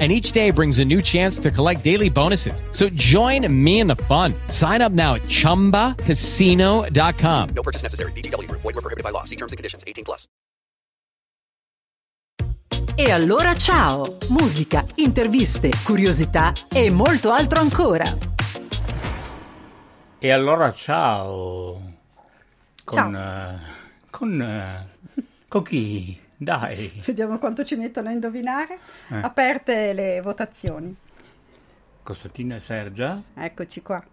And each day brings a new chance to collect daily bonuses. So join me in the fun. Sign up now at chumbacasino.com. No purchase necessary. BGW. Void were prohibited by law. See terms and conditions. 18 plus. E allora ciao! Musica, interviste, curiosità e molto altro ancora. E allora ciao. Con, Ciao. eh, con, eh, con chi? Dai. Vediamo quanto ci mettono a indovinare. Eh. Aperte le votazioni. Costatina e Sergia, Eccoci qua.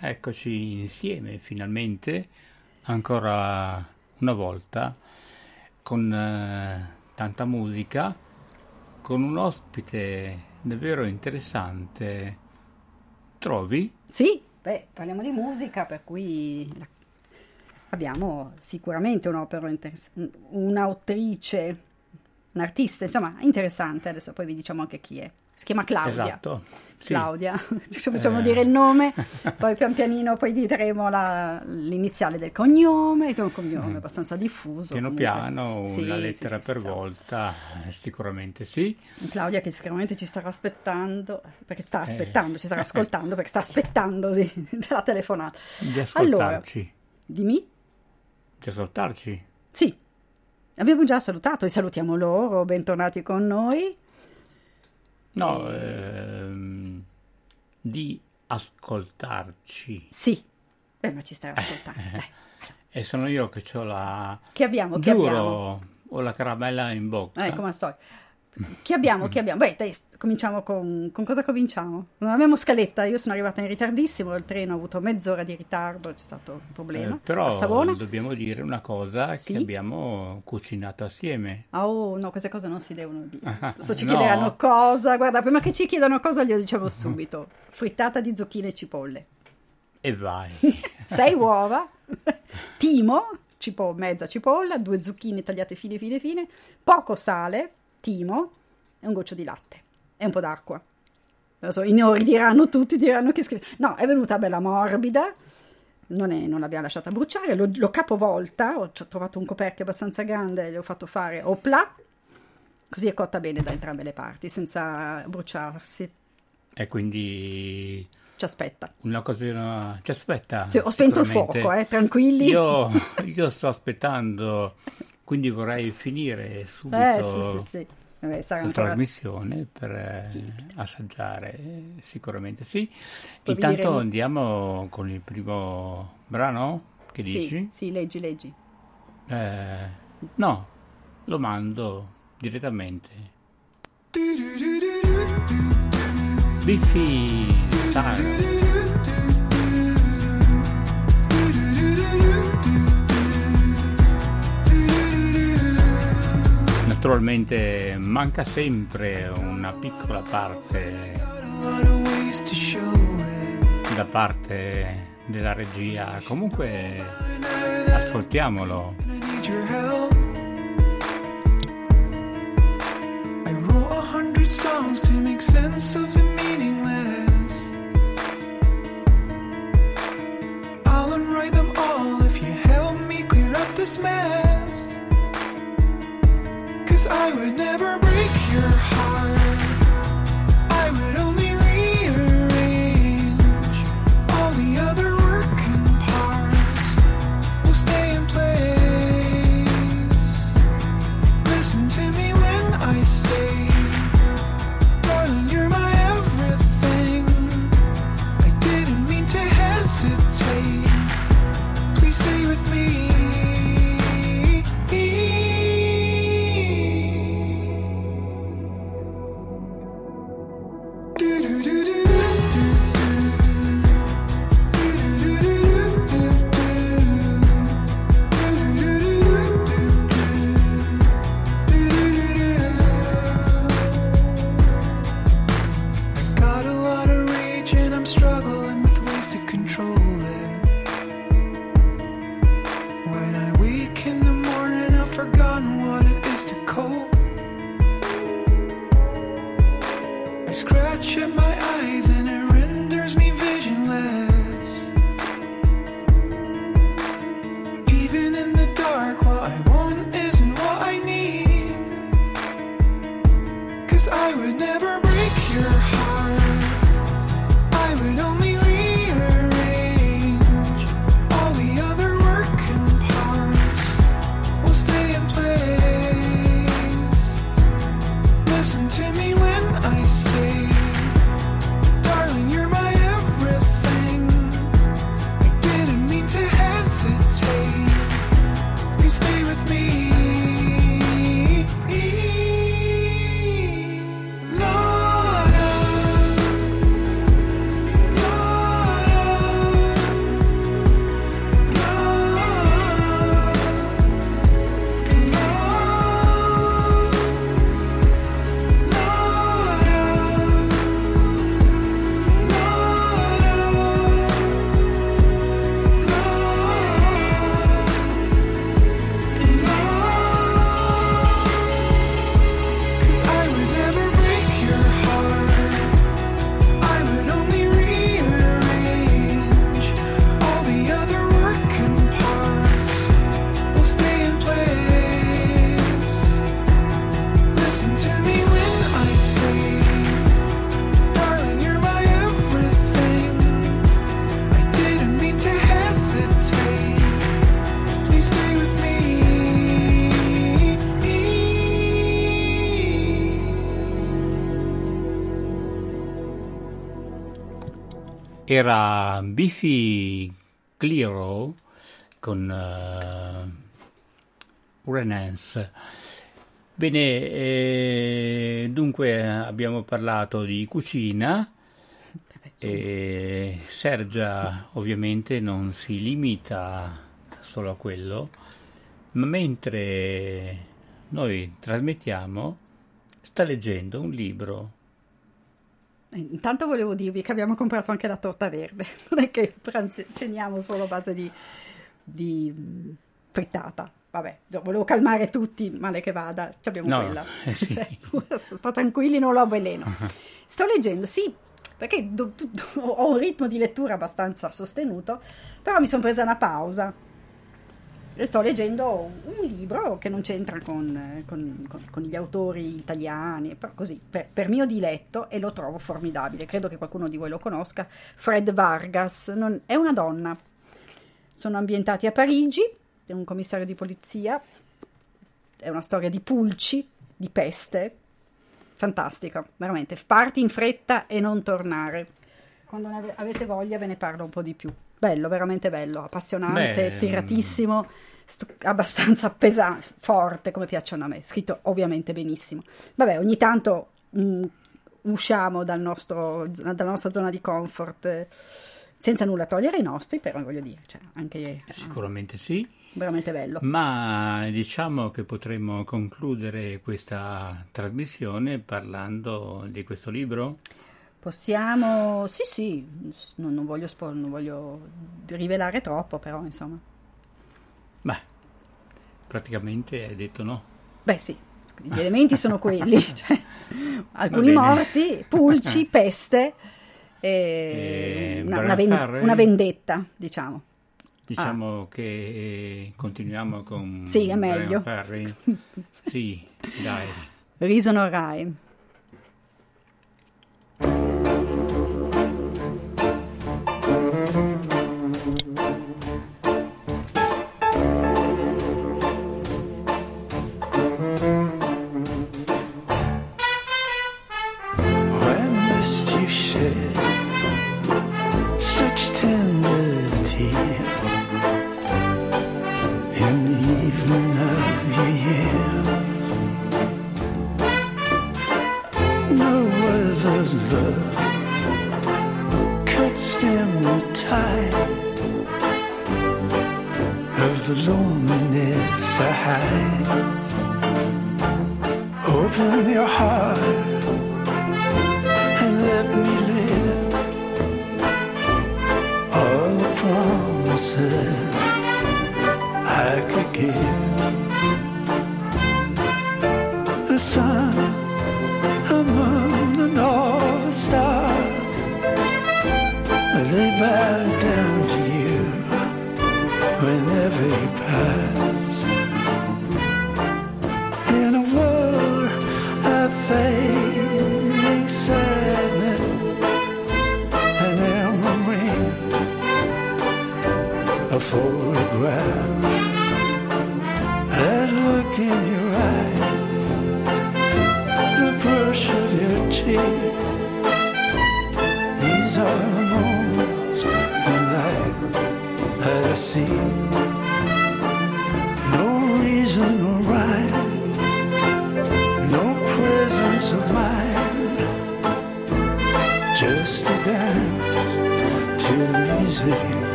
eccoci insieme finalmente, ancora una volta, con eh, tanta musica, con un ospite davvero interessante. Trovi? Sì, beh, parliamo di musica, per cui la- abbiamo sicuramente un'opera interess- un'autrice, un artista, insomma, interessante. Adesso poi vi diciamo anche chi è. Si chiama Claudia. Esatto. Sì. Claudia, ci facciamo Eh. dire il nome, poi pian pianino poi diremo la- l'iniziale del cognome, è un cognome abbastanza diffuso. Piano comunque. piano, Sì, una lettera sì, per volta, eh, sicuramente sì. Claudia che sicuramente ci starà aspettando, perché sta Eh. aspettando, ci starà ascoltando, perché sta aspettando di- della telefonata. Di Allora, ascoltarci. dimmi? Di ascoltarci. Sì, abbiamo già salutato e salutiamo loro, bentornati con noi. No, ehm, di ascoltarci. Sì, beh, ma ci stai ascoltando. dai. E sono io che ho la... Che abbiamo, che abbiamo? ho la caramella in bocca. Eh, come al solito. Chi abbiamo? Chi abbiamo? Beh, dai, cominciamo con, con cosa cominciamo? Non abbiamo scaletta, io sono arrivata in ritardissimo, il treno ha avuto mezz'ora di ritardo, c'è stato un problema. Eh, però dobbiamo dire una cosa Sì? che abbiamo cucinato assieme. Oh, no, queste cose non si devono dire. Ah, Adesso ci no. chiederanno cosa. Guarda, prima che ci chiedano cosa, glielo diciamo subito. Frittata di zucchine e cipolle. E vai. Sei uova, timo, cipo- mezza cipolla, due zucchine tagliate fine fine fine, poco sale, timo e un goccio di latte e un po' d'acqua. Adesso i nori diranno tutti, diranno che scrive. No, è venuta bella morbida, non, è- non l'abbiamo lasciata bruciare, l'ho, l'ho capovolta, ho, ho trovato un coperchio abbastanza grande, le ho fatto fare opla, così è cotta bene da entrambe le parti, senza bruciarsi. e quindi Ci aspetta. una cosa... Ci aspetta. Sì, ho spento il fuoco, eh, tranquilli. Io, io sto aspettando, quindi vorrei finire subito Eh, sì, sì, sì. Vabbè, sarà la ancora... trasmissione per eh, Sì. assaggiare, eh, sicuramente sì. Vi Intanto diremo- andiamo con il primo brano, che dici? sì, leggi, leggi. Eh, no, lo mando direttamente. Biffi Style. Naturalmente manca sempre una piccola parte da parte della regia. Comunque ascoltiamolo. I wrote a hundred songs to make sense of the meaningless. I'll unwrite them all if you help me clear up this mess. Cause I would never break your heart. Era Biffy Clyro con uh, Renance. Bene, eh, dunque abbiamo parlato di cucina. E Sergia ovviamente non si limita solo a quello, ma mentre noi trasmettiamo sta leggendo un libro. Eh, Intanto volevo dirvi che abbiamo comprato anche la torta verde, non è che pranzi- ceniamo solo a base di, di, mh, frittata. Vabbè, volevo calmare tutti, male che vada, ci abbiamo No, quella. eh sì. Sto tranquilli, non lo avveleno. Sto leggendo, sì, perché do- do- ho un ritmo di lettura abbastanza sostenuto, però mi sono presa una pausa sto leggendo un libro che non c'entra con, eh, con- con- con gli autori italiani, però così, per, per mio diletto, e lo trovo formidabile. Credo che qualcuno di voi lo conosca. Fred Vargas non- è una donna. Sono ambientati a Parigi, è un commissario di polizia, è una storia di pulci, di peste, fantastica, veramente. Parti in fretta e non tornare. Quando ne ave- avete voglia ve ne parlo un po' di più. Bello, veramente bello, appassionante, Beh, tiratissimo, st- abbastanza pesante, forte, come piacciono a me. Scritto ovviamente benissimo. Vabbè, ogni tanto mm, usciamo dal nostro- dalla nostra zona di comfort, eh, senza nulla togliere ai nostri, però voglio dire, cioè, anche eh, Sicuramente sì, veramente bello. ma diciamo che potremmo concludere questa trasmissione parlando di questo libro. Possiamo, sì, sì, non, non voglio, spo- non voglio rivelare troppo, però insomma. Beh, praticamente hai detto no. Beh, sì, gli elementi sono quelli, cioè, alcuni morti, pulci, peste, e E una, una ven- una vendetta, diciamo. Diciamo che eh, continuiamo con Ah. Sì, è meglio. Sì, dai. Reason or Rhyme.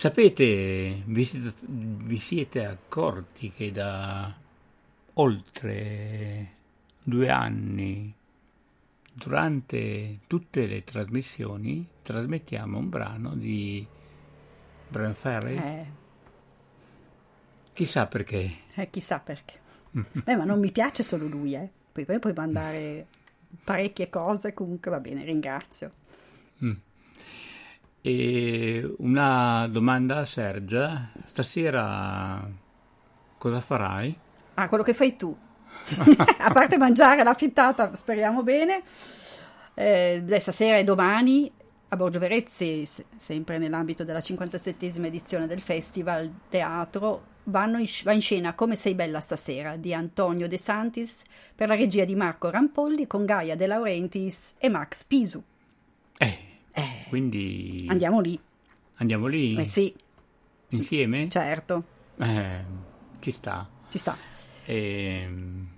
Sapete, vi siete, vi siete accorti che da oltre due anni, durante tutte le trasmissioni, trasmettiamo un brano di Brian Ferry? Eh, Chissà perché. eh, chissà perché. Beh, ma non mi piace solo lui, eh. Poi, poi puoi mandare parecchie cose, comunque va bene, ringrazio. E una domanda a Sergia, stasera cosa farai? Ah, quello che fai tu. a parte mangiare la frittata, speriamo bene. Eh, stasera e domani a Borgio Verezzi, se- sempre nell'ambito della 57esima edizione del Festival Teatro, vanno in, va in scena Come sei bella stasera di Antonio De Santis per la regia di Marco Rampolli con Gaia De Laurentiis e Max Pisu. Eh, Eh, quindi andiamo lì. andiamo lì Eh sì, insieme? certo, Eh, ci sta. ci sta. Ehm,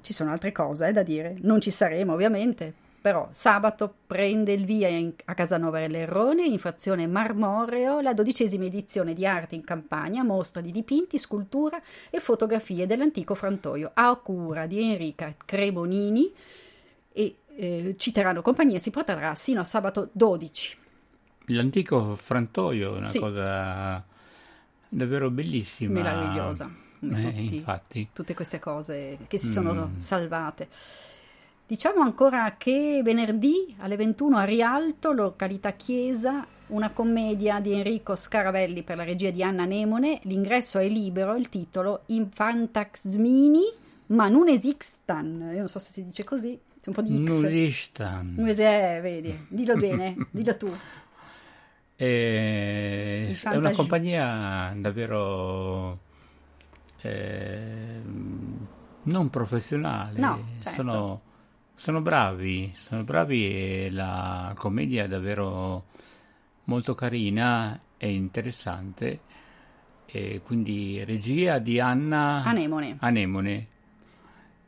Ci sono altre cose eh, da dire. Non ci saremo, ovviamente. Però sabato prende il via in- a Casanova Lerrone, in frazione Marmoreo, la dodicesima edizione di Arte in Campagna, mostra di dipinti, scultura e fotografie dell'antico frantoio a cura di Enrica Cremonini e eh, ci terranno compagnia, si protrarrà sino a sabato 12. l'antico frantoio è una Sì. cosa davvero bellissima. Meravigliosa. Eh, tutti- infatti. tutte queste cose che si sono Mm. salvate. Diciamo ancora che venerdì alle 21 a Rialto, località Chiesa, una commedia di Enrico Scaravelli per la regia di Anna Nemone. L'ingresso è libero, il titolo Infantaxmini, ma non esistan. Io non so se si dice così, un po' di X. Nuristan. Invece, eh, vedi, dillo bene, dillo tu. Eh, Il è una compagnia davvero ehm, non professionale. No, certo. sono, sono bravi, sono bravi e la commedia è davvero molto carina e interessante. E quindi regia di Anna Anemone. Anemone.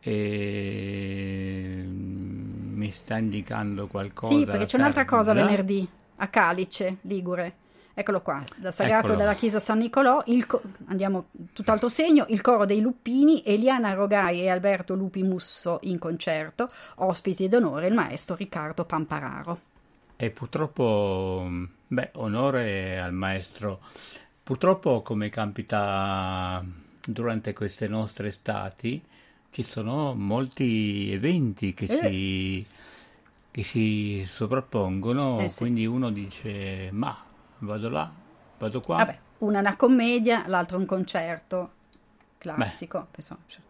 E, mm, mi sta indicando qualcosa. Sì, perché c'è un'altra cosa venerdì a Calice, Ligure. Eccolo qua, dal sagrato Eccolo. della chiesa San Nicolò, il co- andiamo tutt'altro segno, il coro dei Luppini, Eliana Rogai e Alberto Lupi Musso in concerto, ospiti d'onore il maestro Riccardo Pampararo. E purtroppo, beh, onore al maestro. Purtroppo, come capita durante queste nostre estati, ci sono molti eventi che, Eh. si, che si sovrappongono, Eh sì. quindi uno dice, ma vado là, vado qua. Vabbè, una è una commedia, l'altro un concerto classico. Cioè,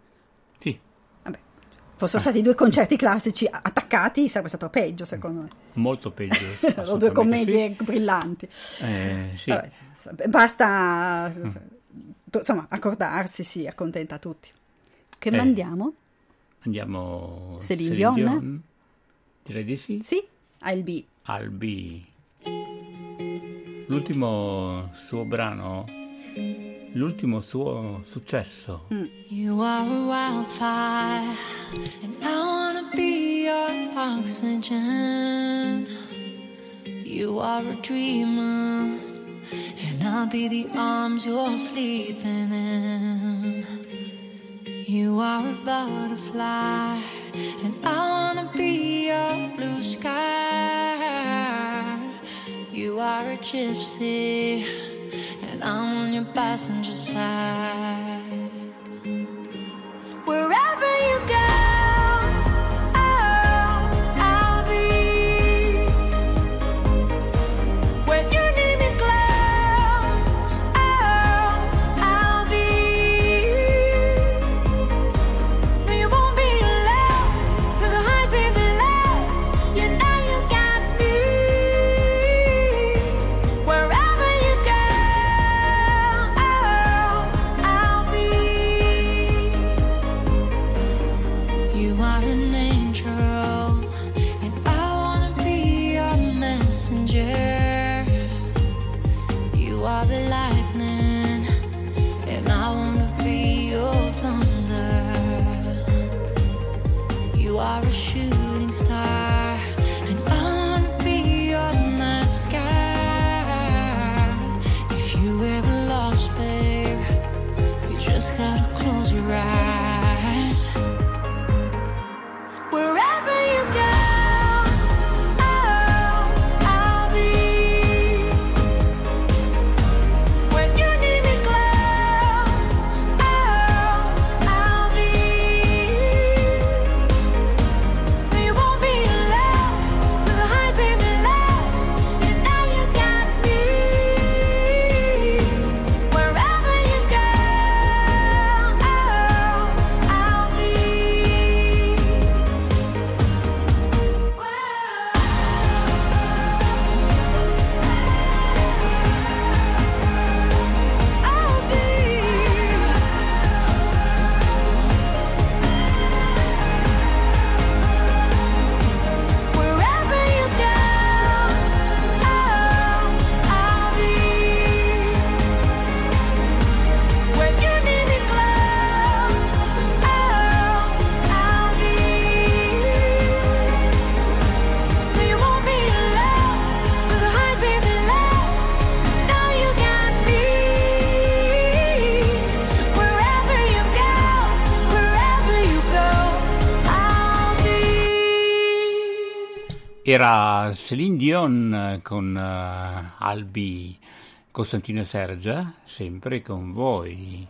Sì, vabbè. Fossero stati due concerti classici attaccati, sarebbe stato peggio, secondo me. molto peggio. o due commedie brillanti. sì. Eh, sì. Vabbè, basta insomma, accordarsi, sì, accontenta tutti. Che Eh. mandiamo? Andiamo... Celine Celine Dion? Direi di sì. Sì, al B. Albi. L'ultimo suo brano, l'ultimo suo successo. You are a wildfire, and I wanna be your oxygen. You are a dreamer, and I'll be the arms you're sleeping in. You are a butterfly, and I wanna be your blue sky. You are a gypsy, and I'm on your passenger side. Wherever you go, Era Celine Dion con eh, Albi, Costantino e Sergia, sempre con voi.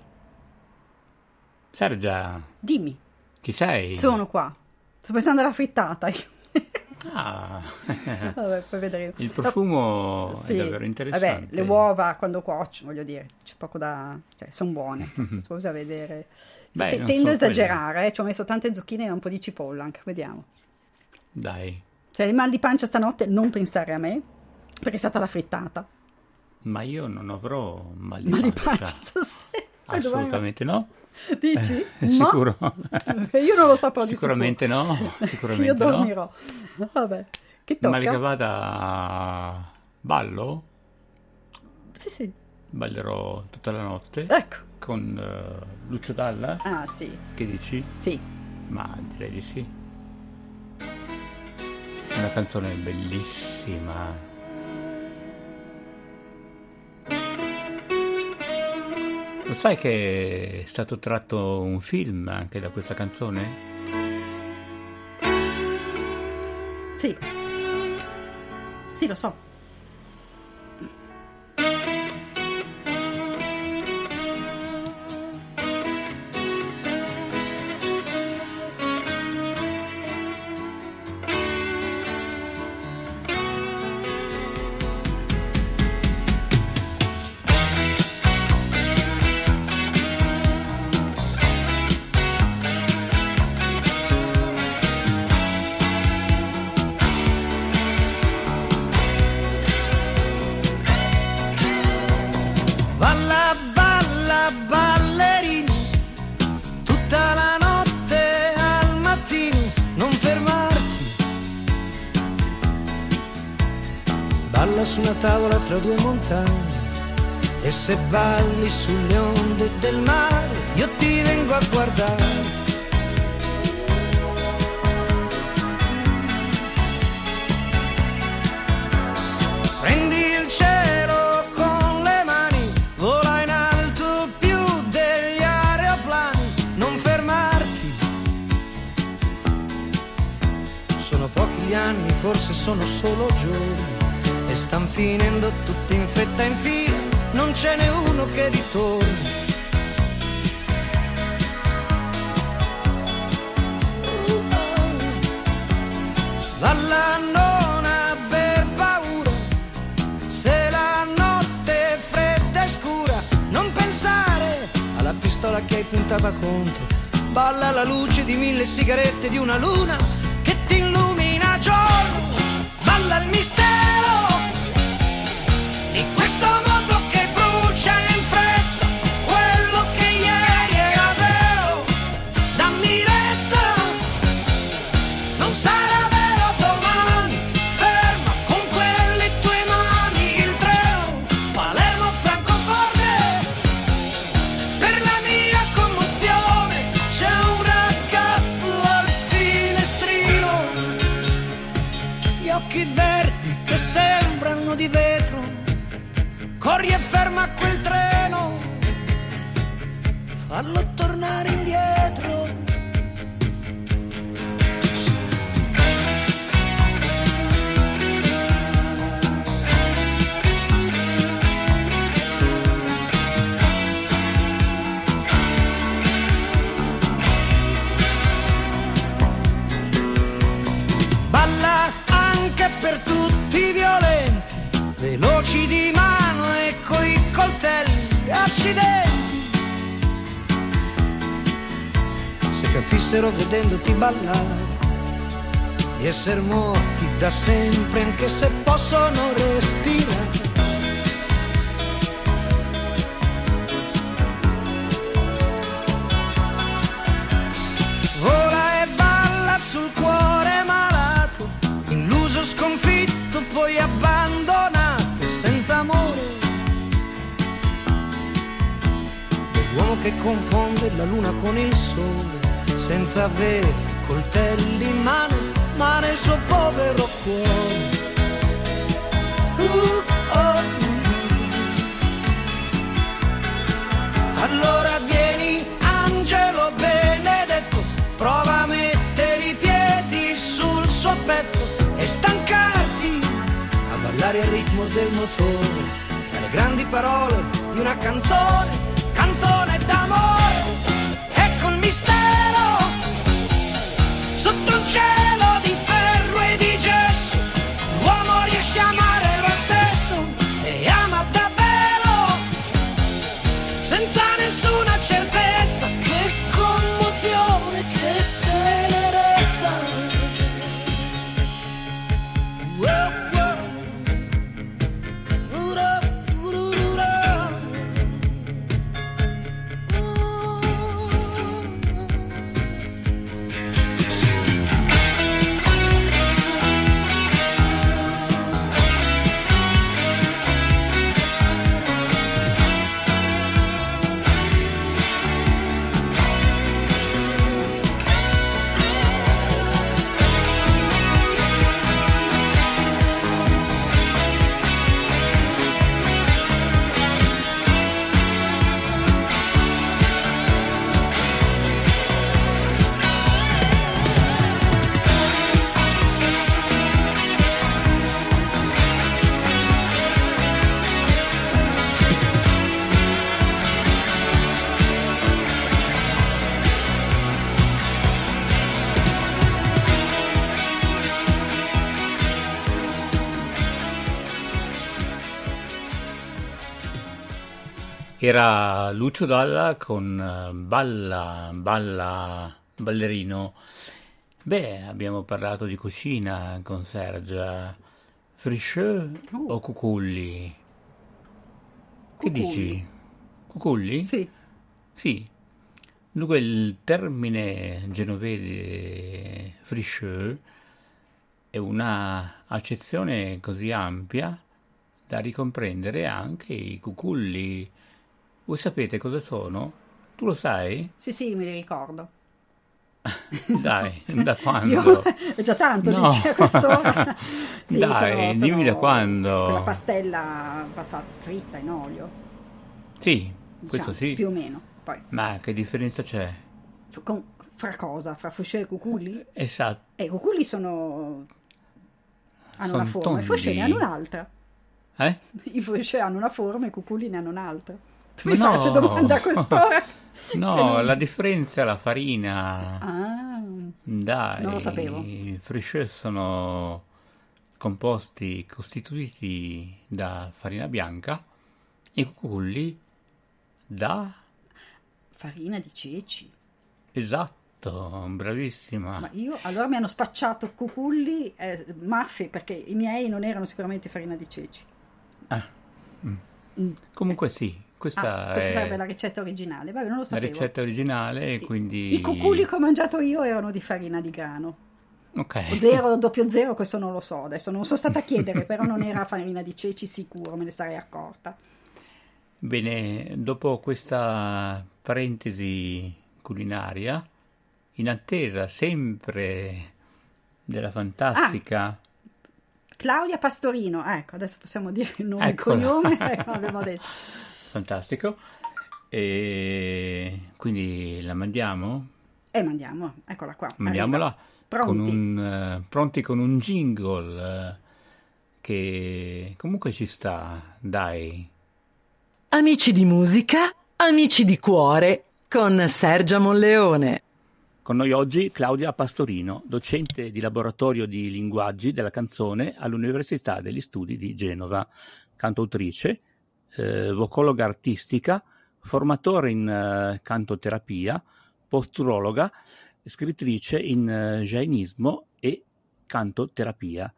Sergia, Dimmi, chi sei? sono qua. Sto pensando alla frittata. Ah, Vabbè, poi vedremo. il profumo Sì. è davvero interessante. Vabbè, le uova quando cuocio, voglio dire, c'è poco da... cioè, sono buone, scusa vedere. Beh, non tendo a esagerare, eh, ci ho messo tante zucchine e un po' di cipolla anche, vediamo. Dai, Se hai mal di pancia stanotte, non pensare a me, perché è stata la frittata. ma io non avrò mal di Mal di pancia. pancia stasera. Poi domani- Assolutamente no. Dici? Eh, sicuro. Io non lo saprò di Sicuramente sicuro. no, sicuramente Io no. dormirò. Vabbè, che tocca? Ma che vada ballo? Sì, sì. Ballerò tutta la notte Ecco. con eh, Lucio Dalla. Ah, sì. Che dici? Sì. Ma direi di sì. Una canzone bellissima. Lo sai che è stato tratto un film anche da questa canzone? Sì. Sì, lo so. Tra due montagne e se balli sulle onde del mare, io ti vengo a guardare. Prendi il cielo con le mani, vola in alto più degli aeroplani, non fermarti. Sono pochi anni, forse sono solo giorni, finendo tutti in fretta in fila, non ce n'è uno che ritorni. Valla a non aver paura se la notte è fredda e scura, non pensare alla pistola che hai puntata contro. Balla alla luce di mille sigarette di una luna ballare di essere morti da sempre anche se possono respirare. Vola e balla sul cuore malato, illuso, sconfitto, poi abbandonato, senza amore. L'uomo che confonde la luna con il sole, senza avere coltelli in mano, ma nel suo povero cuore. Uh, oh, uh. Allora vieni, angelo benedetto, prova a mettere i piedi sul suo petto e stancarti a ballare al ritmo del motore e alle grandi parole di una canzone, canzone d'amore. Ecco il mistero Era Lucio Dalla con eh, Balla, Balla, Ballerino. Beh, abbiamo parlato di cucina con Sergia. Fricheux Oh. o cuculli? Che dici? Cuculli? Sì. Sì. Dunque il termine genovese fricheux è una accezione così ampia da ricomprendere anche i cuculli. Voi sapete cosa sono? Tu lo sai? Sì, sì, me li ricordo. Dai, da quando? È già tanto, No. dici, a quest'ora. Sì, Dai, sono- dimmi da sono quando. Quella pastella passata fritta in olio. Sì, diciamo, questo sì. Più o meno. Poi, Ma che differenza c'è? con- fra cosa? Fra fuscè e cuculli? Esatto. Eh, i cuculli sono... hanno Sono una forma, i fuscè tondi. ne hanno un'altra. Eh? I fuscè hanno una forma, i cuculli ne hanno un'altra. Tu Ma mi fai no. questa domanda a quest'ora? No, non- la differenza è la farina. Ah, Dai, Non lo sapevo. I fricheux sono composti costituiti da farina bianca e cuculli da... farina di ceci. Esatto, bravissima. Ma io, allora mi hanno spacciato cuculli, eh, maffe, perché i miei non erano sicuramente farina di ceci. Ah, mm. Mm. Comunque sì, questa Ah, questa è sarebbe la ricetta originale. Vabbè, non lo la sapevo. ricetta originale e quindi... I cuculli che ho mangiato io erano di farina di grano. Ok. Zero, doppio zero, questo non lo so. Adesso non sono stata a chiedere, però non era farina di ceci sicuro, me ne sarei accorta. Bene, dopo questa parentesi culinaria, in attesa sempre della fantastica... Claudia Pastorino, ecco, adesso possiamo dire il nome e il cognome, ecco, abbiamo detto. Fantastico. E quindi la mandiamo? E mandiamo, eccola qua. Mandiamola. Pronti. con un, eh, pronti con un jingle eh, che comunque ci sta, dai. Amici di musica, amici di cuore, con Sergia Monleone. Con noi oggi Claudia Pastorino, docente di laboratorio di linguaggi della canzone all'Università degli Studi di Genova, cantautrice, eh, vocologa artistica, formatore in eh, cantoterapia, posturologa, scrittrice in eh, jainismo e cantoterapia.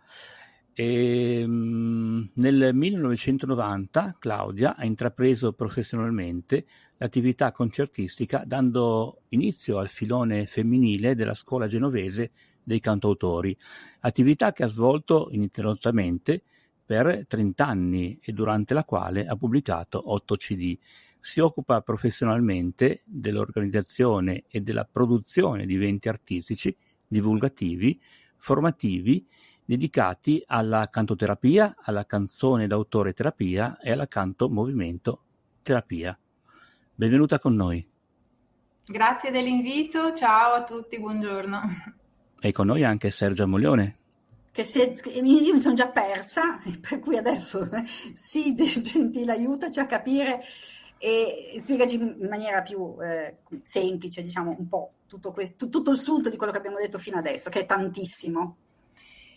E, mm, nel 1990 Claudia ha intrapreso professionalmente l'attività concertistica dando inizio al filone femminile della scuola genovese dei cantautori, attività che ha svolto ininterrottamente per 30 anni e durante la quale ha pubblicato 8 CD. Si occupa professionalmente dell'organizzazione e della produzione di eventi artistici, divulgativi, formativi, dedicati alla cantoterapia, alla canzone d'autore terapia e alla canto movimento terapia. Benvenuta con noi. Grazie dell'invito, ciao a tutti, buongiorno. E con noi anche Sergia Moglione. Che se, io mi sono già persa, per cui adesso sì, Gentile, aiutaci a capire e spiegaci in maniera più eh, semplice, diciamo, un po' tutto, questo, tutto il sunto di quello che abbiamo detto fino adesso, che è tantissimo.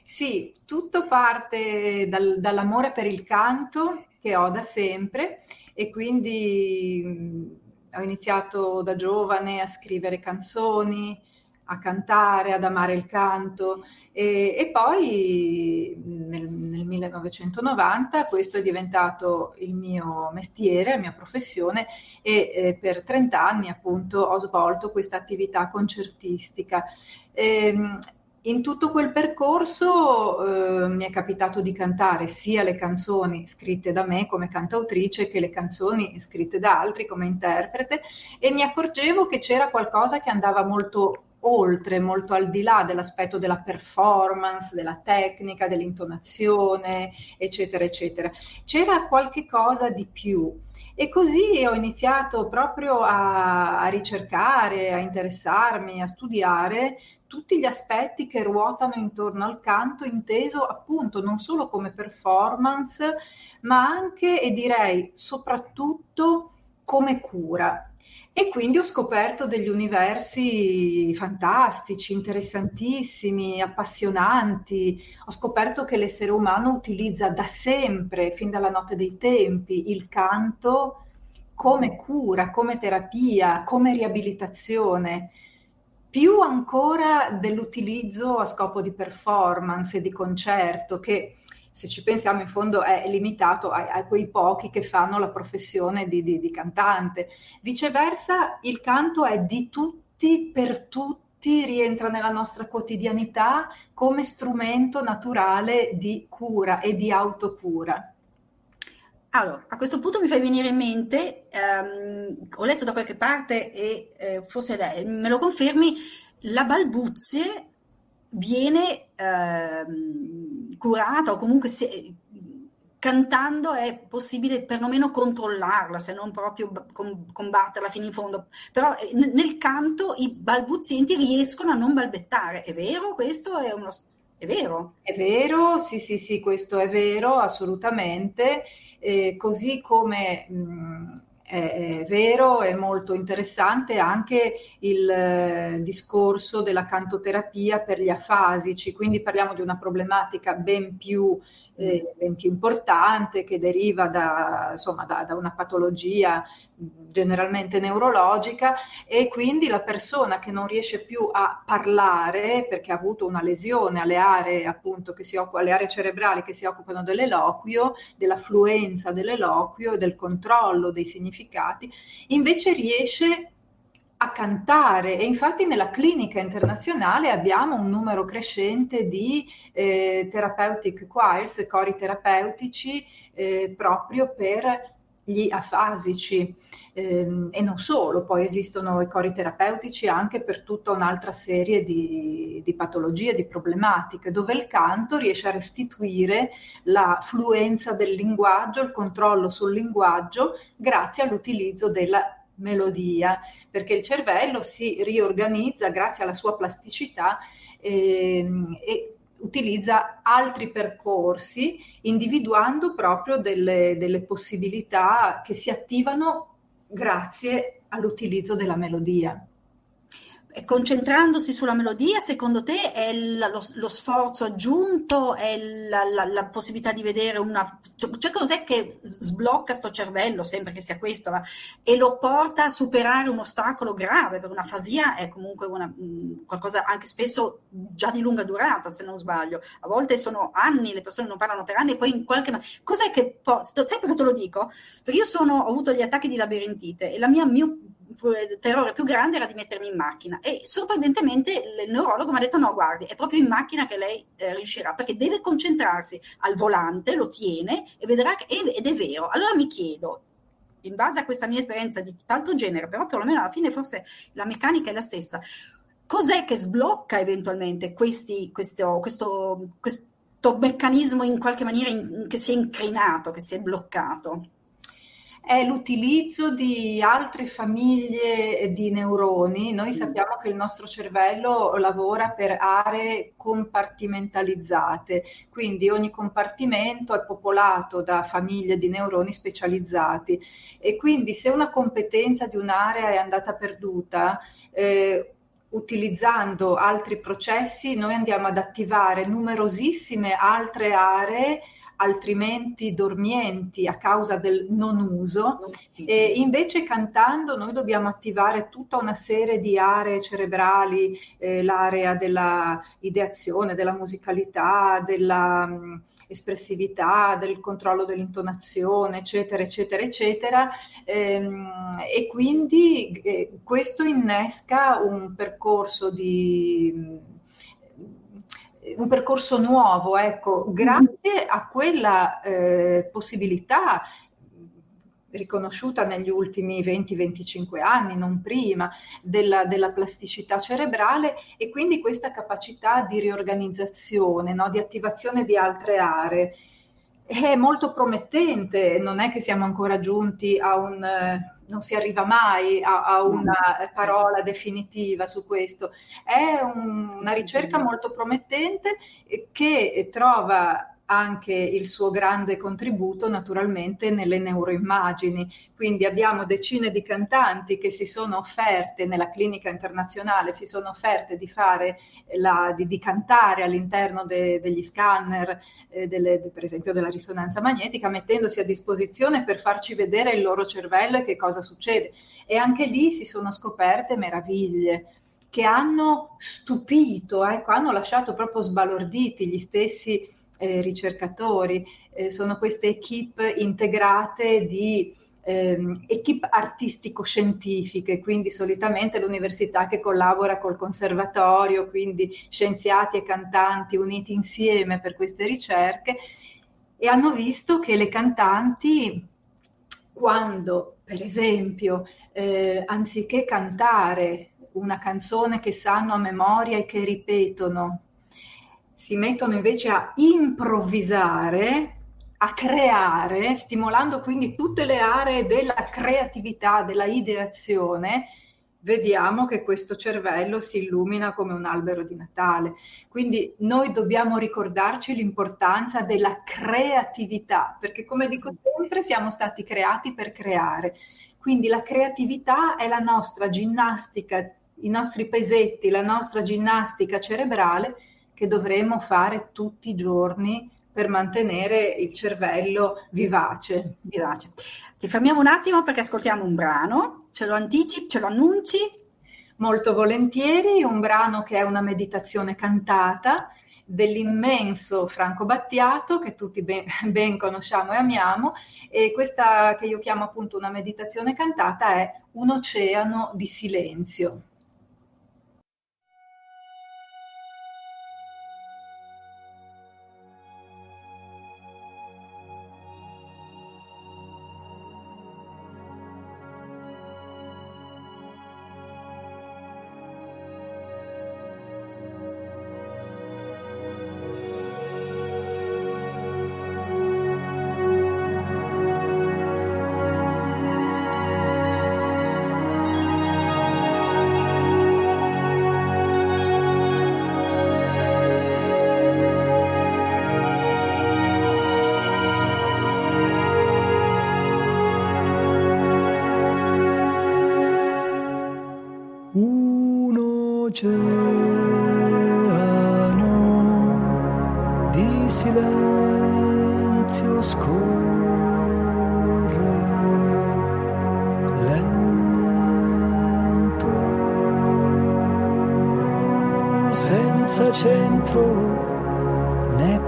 Sì, tutto parte dal- dall'amore per il canto che ho da sempre e quindi mh, ho iniziato da giovane a scrivere canzoni, a cantare, ad amare il canto e, e poi nel, nel 1990 questo è diventato il mio mestiere, la mia professione e eh, per 30 anni appunto ho svolto questa attività concertistica. Ehm, in tutto quel percorso eh, mi è capitato di cantare sia le canzoni scritte da me come cantautrice che le canzoni scritte da altri come interprete e mi accorgevo che c'era qualcosa che andava molto oltre, molto al di là dell'aspetto della performance, della tecnica, dell'intonazione, eccetera, eccetera. C'era qualche cosa di più. E così ho iniziato proprio a, a ricercare, a interessarmi, a studiare tutti gli aspetti che ruotano intorno al canto, inteso appunto non solo come performance, ma anche e direi soprattutto come cura. E quindi ho scoperto degli universi fantastici, interessantissimi, appassionanti. Ho scoperto che l'essere umano utilizza da sempre, fin dalla notte dei tempi, il canto come cura, come terapia, come riabilitazione, più ancora dell'utilizzo a scopo di performance e di concerto, che se ci pensiamo in fondo è limitato a, a quei pochi che fanno la professione di, di- di cantante. Viceversa, il canto è di tutti, per tutti, rientra nella nostra quotidianità come strumento naturale di cura e di autocura. Allora, a questo punto mi fai venire in mente, ehm, ho letto da qualche parte e eh, forse lei me lo confermi, la balbuzie viene ehm, curata o comunque se- cantando è possibile perlomeno controllarla, se non proprio combatterla fino in fondo. Però eh, nel canto i balbuzienti riescono a non balbettare, è vero questo? È uno... È vero? È vero, sì, sì, sì, questo è vero, assolutamente. Eh, così come mh, è, è vero, è molto interessante anche il eh, discorso della cantoterapia per gli afasici, quindi parliamo di una problematica ben più, eh, ben più importante che deriva da, insomma, da, da una patologia mh, generalmente neurologica e quindi la persona che non riesce più a parlare perché ha avuto una lesione alle aree appunto che si occupa, alle aree cerebrali che si occupano dell'eloquio, della fluenza dell'eloquio e del controllo dei significati, invece riesce a cantare. E infatti nella clinica internazionale abbiamo un numero crescente di eh, therapeutic choirs, cori terapeutici eh, proprio per gli afasici. Ehm, e non solo, poi esistono i cori terapeutici anche per tutta un'altra serie di, di patologie, di problematiche, dove il canto riesce a restituire la fluenza del linguaggio, il controllo sul linguaggio grazie all'utilizzo della melodia, perché il cervello si riorganizza grazie alla sua plasticità ehm, e utilizza altri percorsi individuando proprio delle, delle possibilità che si attivano grazie all'utilizzo della melodia. E Concentrandosi sulla melodia, secondo te è il- lo, lo sforzo aggiunto, è la, la- la possibilità di vedere una... Cioè cos'è che sblocca sto cervello, sempre che sia questo, va, e lo porta a superare un ostacolo grave, per un'afasia è comunque una- mh, qualcosa anche spesso già di lunga durata, se non sbaglio. A volte sono anni, le persone non parlano per anni e poi in qualche maniera... Cos'è che... po- Sai perché te lo dico? Perché io sono, ho avuto gli attacchi di labirintite e la mia mio terrore più grande era di mettermi in macchina. E sorprendentemente il neurologo mi ha detto no guardi è proprio in macchina che lei eh, riuscirà perché deve concentrarsi al volante lo tiene e vedrà che ed è vero. Allora mi chiedo in base a questa mia esperienza di tutt'altro genere però perlomeno alla fine forse la meccanica è la stessa cos'è che sblocca eventualmente questi, questo, questo, questo meccanismo in qualche maniera in- che si è incrinato che si è bloccato è l'utilizzo di altre famiglie di neuroni. Noi sappiamo che il nostro cervello lavora per aree compartimentalizzate, quindi ogni compartimento è popolato da famiglie di neuroni specializzati. E quindi se una competenza di un'area è andata perduta, eh, utilizzando altri processi, noi andiamo ad attivare numerosissime altre aree altrimenti dormienti a causa del non uso e invece cantando noi dobbiamo attivare tutta una serie di aree cerebrali, eh, l'area della ideazione, della musicalità, della mh, espressività, del controllo dell'intonazione, eccetera, eccetera, eccetera. Ehm, e quindi eh, questo innesca un percorso di un percorso nuovo, ecco, grazie a quella eh, possibilità riconosciuta negli ultimi 20-25 anni, non prima, della, della plasticità cerebrale e quindi questa capacità di riorganizzazione, no, di attivazione di altre aree. È molto promettente, non è che siamo ancora giunti a un... non si arriva mai a, a una parola definitiva su questo. È un- una ricerca molto promettente eh, che trova anche il suo grande contributo naturalmente nelle neuroimmagini. Quindi abbiamo decine di cantanti che si sono offerte nella clinica internazionale, si sono offerte di fare la, di, di cantare all'interno de- degli scanner, eh, delle- de- per esempio della risonanza magnetica, mettendosi a disposizione per farci vedere il loro cervello e che cosa succede. E anche lì si sono scoperte meraviglie che hanno stupito, ecco, hanno lasciato proprio sbalorditi gli stessi eh, ricercatori. Eh, sono queste equip integrate di ehm, equip artistico-scientifiche, quindi solitamente l'università che collabora col conservatorio, quindi scienziati e cantanti uniti insieme per queste ricerche, e hanno visto che le cantanti, quando per esempio, eh, anziché cantare una canzone che sanno a memoria e che ripetono, si mettono invece a improvvisare, a creare, stimolando quindi tutte le aree della creatività, della ideazione, vediamo che questo cervello si illumina come un albero di Natale. Quindi noi dobbiamo ricordarci l'importanza della creatività, perché come dico sempre siamo stati creati per creare. Quindi la creatività è la nostra ginnastica, i nostri pesetti, la nostra ginnastica cerebrale che dovremo fare tutti i giorni per mantenere il cervello vivace. Vivace. Ti fermiamo un attimo perché ascoltiamo un brano, ce lo anticipi, ce lo annunci? Molto volentieri, un brano che è una meditazione cantata dell'immenso Franco Battiato, che tutti ben, ben conosciamo e amiamo, e questa che io chiamo appunto una meditazione cantata è Un oceano di silenzio.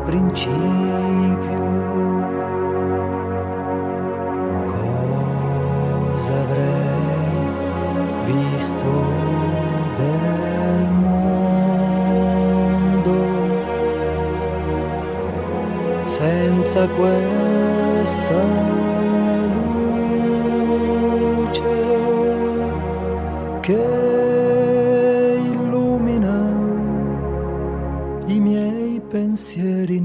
Principio. Cosa avrei visto del mondo senza questa luce che pensieri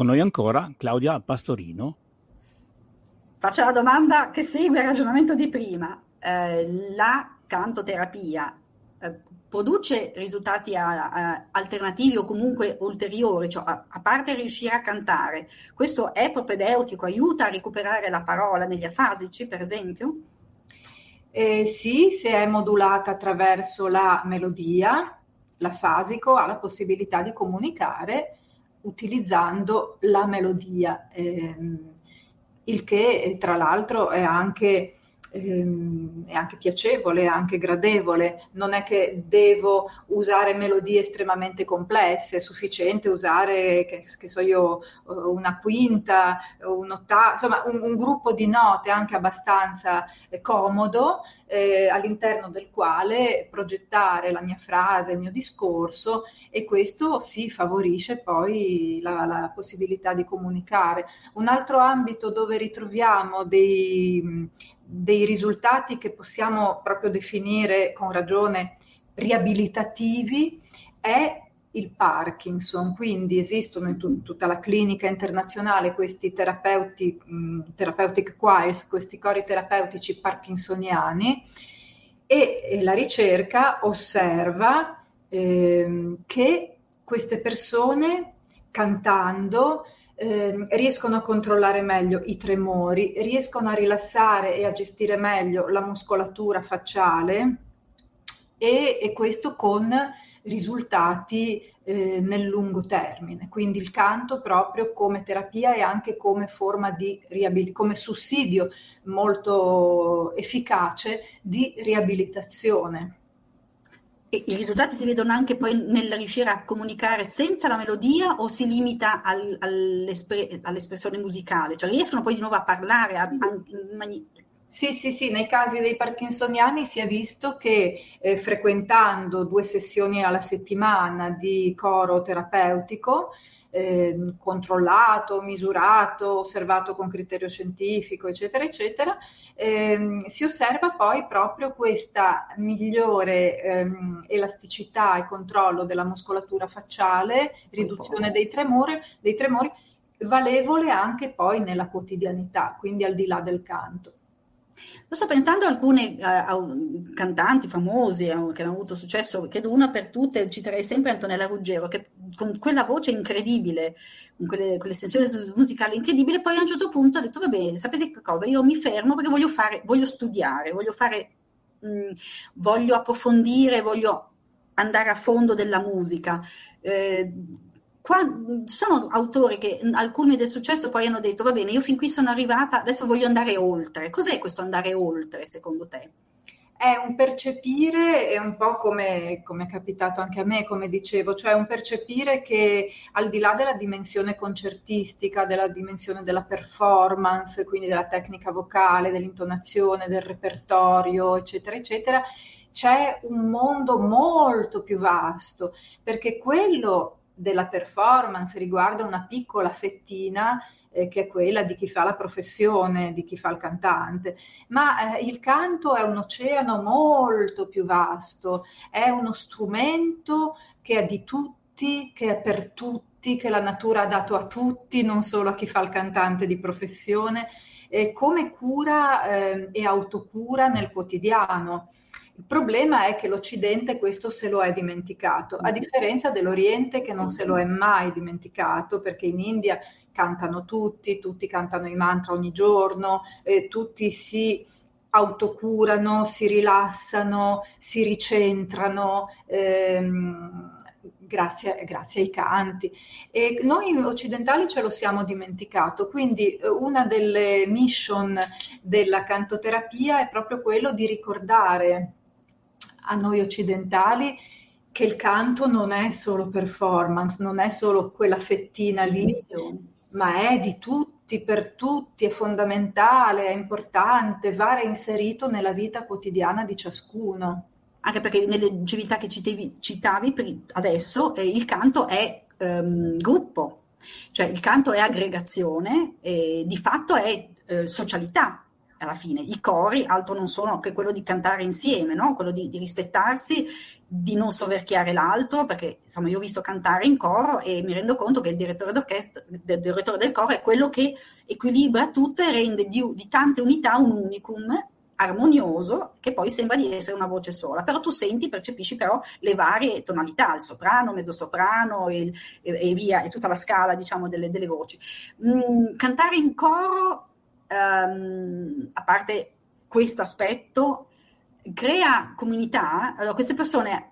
Con noi ancora Claudia Pastorino. Faccio la domanda che segue il ragionamento di prima. Eh, la cantoterapia eh, produce risultati a- a- alternativi o comunque ulteriori, cioè a, a parte riuscire a cantare, questo è propedeutico, aiuta a recuperare la parola negli afasici, per esempio? Eh, sì, se è modulata attraverso la melodia, l'afasico ha la possibilità di comunicare utilizzando la melodia, ehm, il che tra l'altro è anche, ehm, è anche piacevole, anche gradevole. Non è che devo usare melodie estremamente complesse, è sufficiente usare, che, che so io, una quinta, un'ottava, insomma un, un gruppo di note anche abbastanza eh, comodo eh, all'interno del quale progettare la mia frase, il mio discorso e questo si favorisce poi la, la possibilità di comunicare. Un altro ambito dove ritroviamo dei, dei risultati che possiamo proprio definire con ragione riabilitativi è il Parkinson, quindi esistono in tut- tutta la clinica internazionale questi terapeuti, mh, therapeutic choirs, questi cori terapeutici parkinsoniani e, e la ricerca osserva ehm, che queste persone cantando ehm, riescono a controllare meglio i tremori, riescono a rilassare e a gestire meglio la muscolatura facciale e, e questo con risultati eh, nel lungo termine. Quindi il canto proprio come terapia e anche come forma di riabilitazione, come sussidio molto efficace di riabilitazione. E i risultati si vedono anche poi nel riuscire a comunicare senza la melodia o si limita al- all'espre- all'espressione musicale? Cioè riescono poi di nuovo a parlare a- a- mani- Sì, sì, sì, nei casi dei parkinsoniani si è visto che eh, frequentando due sessioni alla settimana di coro terapeutico, eh, controllato, misurato, osservato con criterio scientifico, eccetera, eccetera, ehm, si osserva poi proprio questa migliore ehm, elasticità e controllo della muscolatura facciale, riduzione dei tremori, dei tremori, valevole anche poi nella quotidianità, quindi al di là del canto. Sto pensando a alcune eh, a- cantanti famosi eh, che hanno avuto successo, credo una per tutte, citerei sempre Antonella Ruggero, che con quella voce incredibile, con quelle, quell'estensione musicale incredibile, poi a un certo punto ha detto, vabbè, sapete che cosa, io mi fermo perché voglio fare, voglio studiare, voglio fare, mh, voglio approfondire, voglio andare a fondo della musica. Eh, qua sono autori che alcuni del successo poi hanno detto, va bene, io fin qui sono arrivata, adesso voglio andare oltre. Cos'è questo andare oltre, secondo te? È un percepire, è un po' come, come è capitato anche a me, come dicevo, cioè un percepire che al di là della dimensione concertistica, della dimensione della performance, quindi della tecnica vocale, dell'intonazione, del repertorio, eccetera, eccetera, c'è un mondo molto più vasto, perché quello della performance riguarda una piccola fettina eh, che è quella di chi fa la professione, di chi fa il cantante, ma eh, il canto è un oceano molto più vasto, è uno strumento che è di tutti, che è per tutti che la natura ha dato a tutti, non solo a chi fa il cantante di professione, eh, come cura eh, e autocura nel quotidiano. Il problema è che l'Occidente questo se lo è dimenticato, a differenza dell'Oriente che non se lo è mai dimenticato, perché in India cantano tutti, tutti cantano i mantra ogni giorno, eh, tutti si autocurano, si rilassano, si ricentrano. Ehm, Grazie, grazie, ai canti. E noi occidentali ce lo siamo dimenticato, quindi eh, una delle mission della cantoterapia è proprio quello di ricordare a noi occidentali che il canto non è solo performance, non è solo quella fettina lì, ma è di tutti, per tutti, è fondamentale, è importante, va reinserito nella vita quotidiana di ciascuno. Anche perché nelle civiltà che citavi, citavi adesso eh, il canto è ehm, gruppo, cioè il canto è aggregazione e di fatto è eh, socialità alla fine. I cori altro non sono che quello di cantare insieme, no? quello di, di rispettarsi, di non soverchiare l'altro, perché insomma io ho visto cantare in coro e mi rendo conto che il direttore d'orchestra, del direttore del coro è quello che equilibra tutto e rende di, di tante unità un unicum armonioso che poi sembra di essere una voce sola, però tu senti, percepisci però le varie tonalità, il soprano, mezzo soprano il, e, e, via, e tutta la scala diciamo delle, delle voci. Mm, cantare in coro, um, a parte questo aspetto, crea comunità, allora queste persone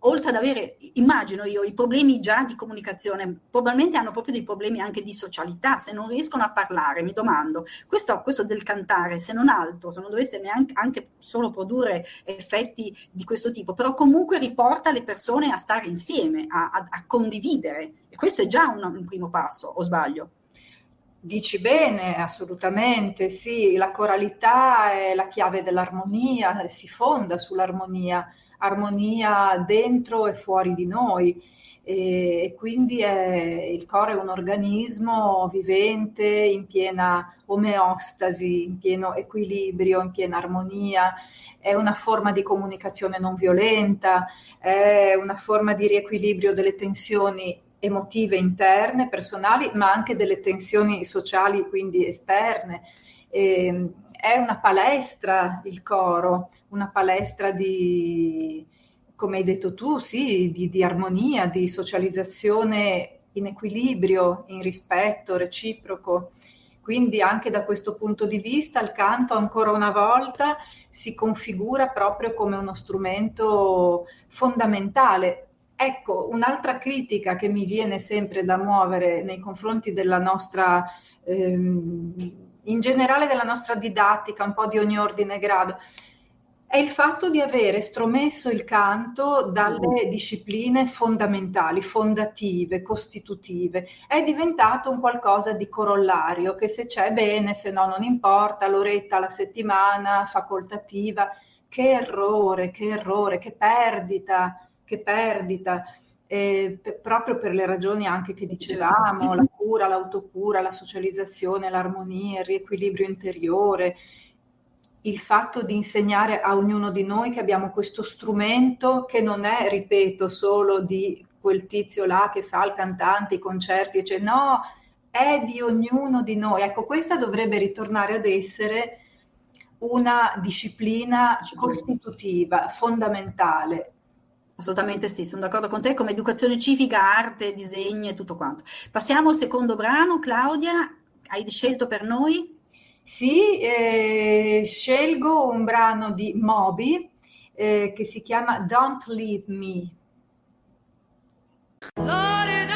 oltre ad avere, immagino io, i problemi già di comunicazione, probabilmente hanno proprio dei problemi anche di socialità, se non riescono a parlare, mi domando, questo, questo del cantare, se non altro, se non dovesse neanche anche solo produrre effetti di questo tipo, però comunque riporta le persone a stare insieme, a, a, a condividere, e questo è già un, un primo passo, o sbaglio? Dici bene, assolutamente, sì, la coralità è la chiave dell'armonia, si fonda sull'armonia armonia dentro e fuori di noi. E quindi è, il coro è un organismo vivente in piena omeostasi, in pieno equilibrio, in piena armonia, è una forma di comunicazione non violenta, è una forma di riequilibrio delle tensioni emotive interne, personali, ma anche delle tensioni sociali, quindi esterne. E, è una palestra il coro, una palestra di, come hai detto tu, sì, di, di armonia, di socializzazione in equilibrio, in rispetto reciproco. Quindi anche da questo punto di vista il canto ancora una volta si configura proprio come uno strumento fondamentale. Ecco, un'altra critica che mi viene sempre da muovere nei confronti della nostra ehm, in generale della nostra didattica, un po' di ogni ordine e grado, è il fatto di avere stromesso il canto dalle discipline fondamentali, fondative, costitutive. È diventato un qualcosa di corollario, che se c'è bene, se no non importa, l'oretta alla settimana, facoltativa. Che errore, che errore, che perdita, che perdita. Eh, p- proprio per le ragioni anche che dicevamo, la cura, l'autocura, la socializzazione, l'armonia, il riequilibrio interiore, il fatto di insegnare a ognuno di noi che abbiamo questo strumento che non è, ripeto, solo di quel tizio là che fa il cantante, i concerti, cioè, no, è di ognuno di noi. Ecco, questa dovrebbe ritornare ad essere una disciplina. costitutiva, fondamentale, Assolutamente sì, sono d'accordo con te, come educazione civica, arte, disegno e tutto quanto. Passiamo al secondo brano, Claudia, hai scelto per noi? Sì, eh, scelgo un brano di Moby eh, che si chiama Don't Leave Me. Lord,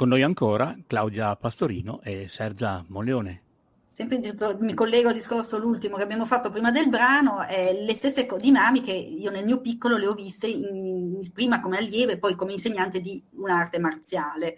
con noi ancora Claudia Pastorino e Sergia Moleone. Sempre in- mi collego al discorso l'ultimo che abbiamo fatto prima del brano, eh, le stesse dinamiche io nel mio piccolo le ho viste in- prima come allieve e poi come insegnante di un'arte marziale.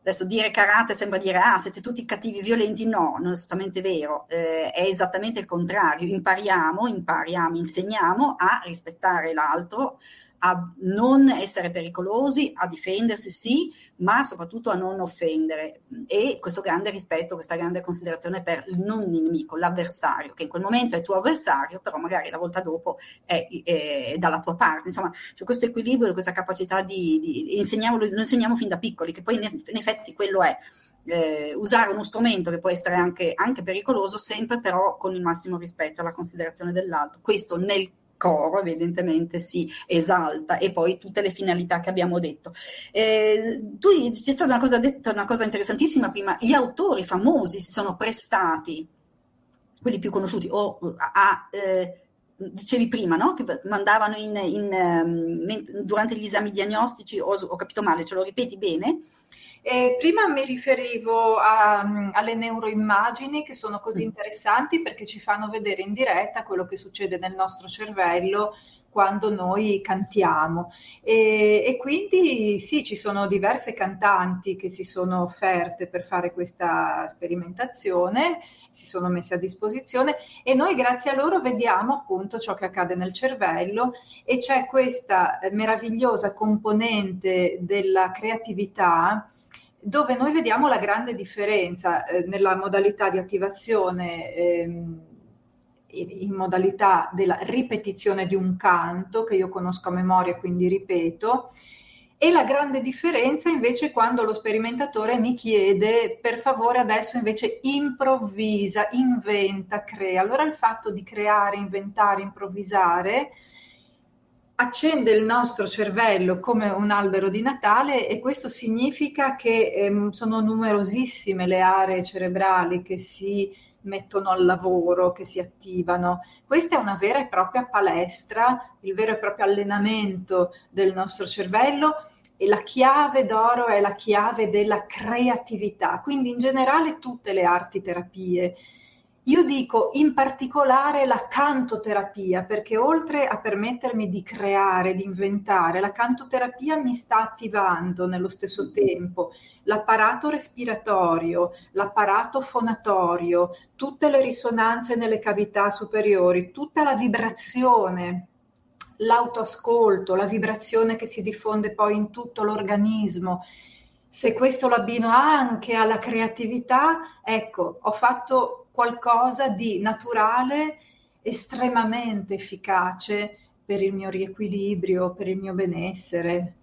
Adesso dire karate sembra dire ah siete tutti cattivi violenti, no, non è assolutamente vero, eh, è esattamente il contrario, impariamo, impariamo, insegniamo a rispettare l'altro, a non essere pericolosi, a difendersi sì, ma soprattutto a non offendere e questo grande rispetto, questa grande considerazione per il non nemico, l'avversario, che in quel momento è tuo avversario, però magari la volta dopo è, è- dalla tua parte. Insomma, c'è questo equilibrio, questa capacità di, di insegniamo, lo insegniamo fin da piccoli, che poi in in effetti quello è. eh, usare uno strumento che può essere anche, anche pericoloso, sempre però con il massimo rispetto alla considerazione dell'altro. Questo nel coro evidentemente si esalta e poi tutte le finalità che abbiamo detto. Eh, tu hai detto una cosa, detto una cosa interessantissima prima, gli autori famosi si sono prestati, quelli più conosciuti, o a, eh, dicevi prima, no? che mandavano in, in, ehm, durante gli esami diagnostici, o ho capito male, ce lo ripeti bene? Eh, prima mi riferivo a- alle neuroimmagini che sono così interessanti perché ci fanno vedere in diretta quello che succede nel nostro cervello quando noi cantiamo. E, e quindi sì, ci sono diverse cantanti che si sono offerte per fare questa sperimentazione, si sono messe a disposizione e noi grazie a loro vediamo appunto ciò che accade nel cervello e c'è questa meravigliosa componente della creatività dove noi vediamo la grande differenza eh, nella modalità di attivazione, ehm, in modalità della ripetizione di un canto che io conosco a memoria, quindi ripeto, e la grande differenza invece quando lo sperimentatore mi chiede per favore adesso invece improvvisa, inventa, crea. Allora il fatto di creare, inventare, improvvisare accende il nostro cervello come un albero di Natale e questo significa che ehm, sono numerosissime le aree cerebrali che si mettono al lavoro, che si attivano. Questa è una vera e propria palestra, il vero e proprio allenamento del nostro cervello e la chiave d'oro è la chiave della creatività, quindi in generale tutte le arti terapie. Io dico in particolare la cantoterapia, perché oltre a permettermi di creare, di inventare, la cantoterapia mi sta attivando nello stesso tempo l'apparato respiratorio, l'apparato fonatorio, tutte le risonanze nelle cavità superiori, tutta la vibrazione, l'autoascolto, la vibrazione che si diffonde poi in tutto l'organismo. Se questo lo abbino anche alla creatività, ecco, ho fatto qualcosa di naturale, estremamente efficace per il mio riequilibrio, per il mio benessere.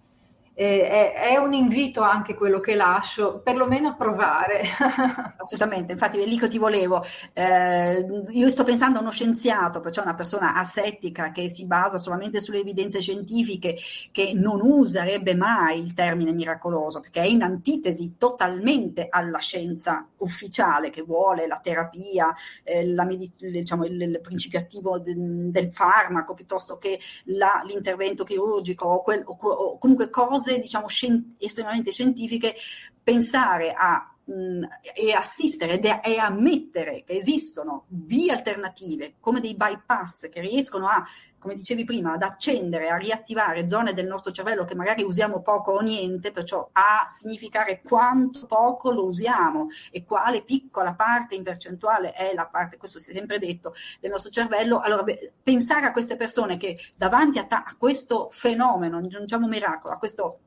Eh, è, è un invito anche quello che lascio, perlomeno a provare. Assolutamente, infatti è lì che ti volevo. Eh, io sto pensando a uno scienziato, perciò una persona asettica che si basa solamente sulle evidenze scientifiche, che non userebbe mai il termine miracoloso, perché è in antitesi totalmente alla scienza ufficiale che vuole la terapia, eh, la medi- diciamo, il, il principio attivo de- del farmaco piuttosto che la- l'intervento chirurgico o, quel- o o comunque cose diciamo, scien- estremamente scientifiche, pensare a mh, e assistere ed è- e ammettere che esistono vie alternative come dei bypass che riescono a, come dicevi prima, ad accendere, a riattivare zone del nostro cervello che magari usiamo poco o niente, perciò a significare quanto poco lo usiamo e quale piccola parte in percentuale è la parte, questo si è sempre detto, del nostro cervello. Allora, pensare a queste persone che davanti a, ta- a questo fenomeno, non diciamo miracolo, a questo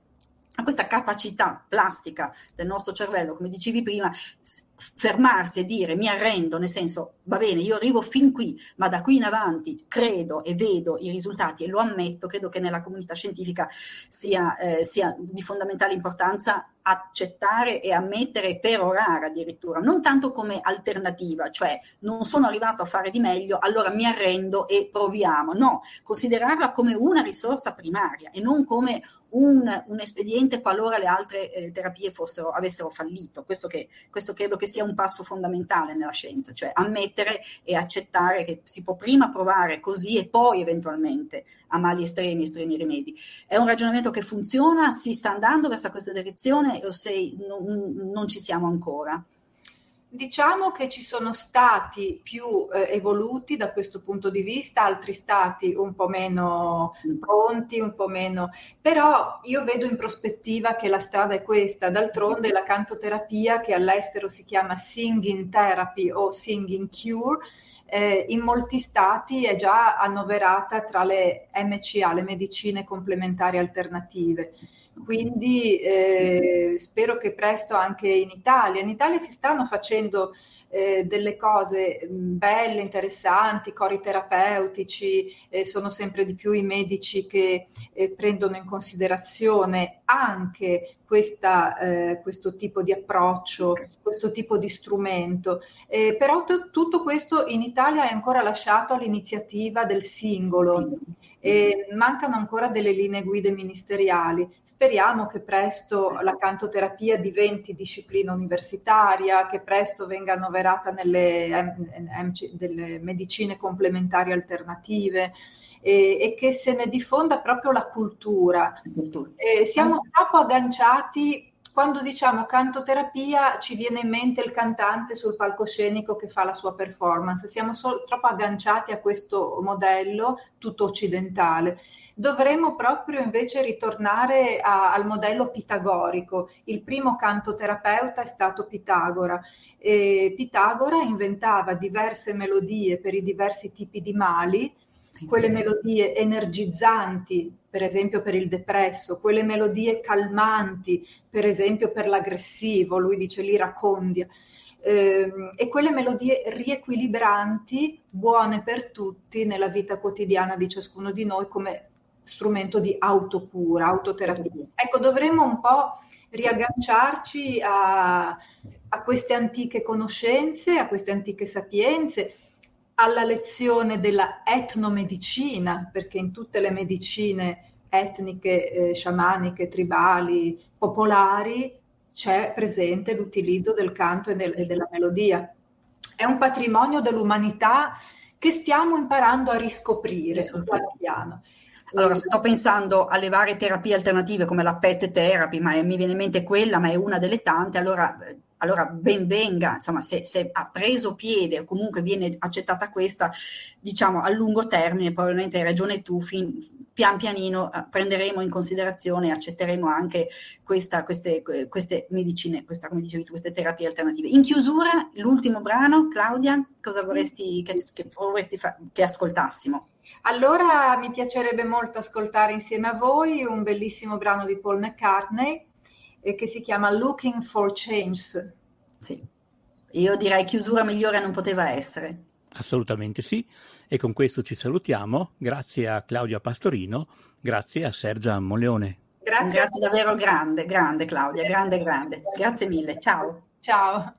a questa capacità plastica del nostro cervello, come dicevi prima, fermarsi e dire mi arrendo, nel senso va bene, io arrivo fin qui, ma da qui in avanti credo e vedo i risultati e lo ammetto, credo che nella comunità scientifica sia, eh, sia di fondamentale importanza accettare e ammettere e perorare addirittura, non tanto come alternativa, cioè non sono arrivato a fare di meglio, allora mi arrendo e proviamo, no, considerarla come una risorsa primaria e non come un, un espediente qualora le altre eh, terapie fossero, avessero fallito. Questo, che, questo credo che sia un passo fondamentale nella scienza, cioè ammettere e accettare che si può prima provare così e poi eventualmente a mali estremi, estremi rimedi. È un ragionamento che funziona, si sta andando verso questa direzione o se non, non ci siamo ancora? Diciamo che ci sono stati più eh, evoluti da questo punto di vista, altri stati un po' meno pronti, un po' meno, però io vedo in prospettiva che la strada è questa. D'altronde la cantoterapia, che all'estero si chiama singing therapy o singing cure, eh, in molti stati è già annoverata tra le MCA, le medicine complementari alternative quindi eh, spero che presto anche in Italia. In Italia si stanno facendo eh, delle cose mh, belle, interessanti, cori terapeutici, eh, sono sempre di più i medici che eh, prendono in considerazione anche questa, eh, questo tipo di approccio, questo tipo di strumento. Eh, però t- tutto questo in Italia è ancora lasciato all'iniziativa del singolo. Sì e mancano ancora delle linee guide ministeriali. Speriamo che presto la cantoterapia diventi disciplina universitaria, che presto venga annoverata nelle MC, delle medicine complementari alternative. E, e, che se ne diffonda proprio la cultura. Eh, siamo troppo agganciati quando diciamo cantoterapia ci viene in mente il cantante sul palcoscenico che fa la sua performance, siamo so- troppo agganciati a questo modello tutto occidentale. Dovremmo proprio invece ritornare a- al modello pitagorico. Il primo cantoterapeuta è stato Pitagora. E Pitagora inventava diverse melodie per i diversi tipi di mali quelle melodie energizzanti, per esempio per il depresso, quelle melodie calmanti, per esempio per l'aggressivo, lui dice l'iracondia, ehm, e quelle melodie riequilibranti, buone per tutti nella vita quotidiana di ciascuno di noi come strumento di autocura, autoterapia. Ecco, dovremmo un po' riagganciarci a, a queste antiche conoscenze, a queste antiche sapienze, alla lezione della etnomedicina, perché in tutte le medicine etniche, eh, sciamaniche, tribali, popolari, c'è presente l'utilizzo del canto e, del, e della melodia. È un patrimonio dell'umanità che stiamo imparando a riscoprire sul piano. Allora, sto pensando alle varie terapie alternative come la PET therapy, ma mi viene in mente quella, ma è una delle tante. Allora, allora ben venga, insomma, se, se, ha preso piede o comunque viene accettata questa, diciamo a lungo termine, probabilmente hai ragione tu, fin, pian pianino eh, prenderemo in considerazione e accetteremo anche questa, queste, queste, medicine, questa, come dicevi tu, queste terapie alternative. In chiusura, l'ultimo brano, Claudia, cosa vorresti che, che, vorresti fa, che ascoltassimo? Allora mi piacerebbe molto ascoltare insieme a voi un bellissimo brano di Paul McCartney eh, che si chiama Looking for Change. Sì, io direi chiusura migliore non poteva essere. Assolutamente sì, e con questo ci salutiamo. Grazie a Claudia Pastorino, grazie a Sergia Moleone. Grazie. grazie davvero grande, grande Claudia, grande, grande. Grazie mille, ciao. Ciao.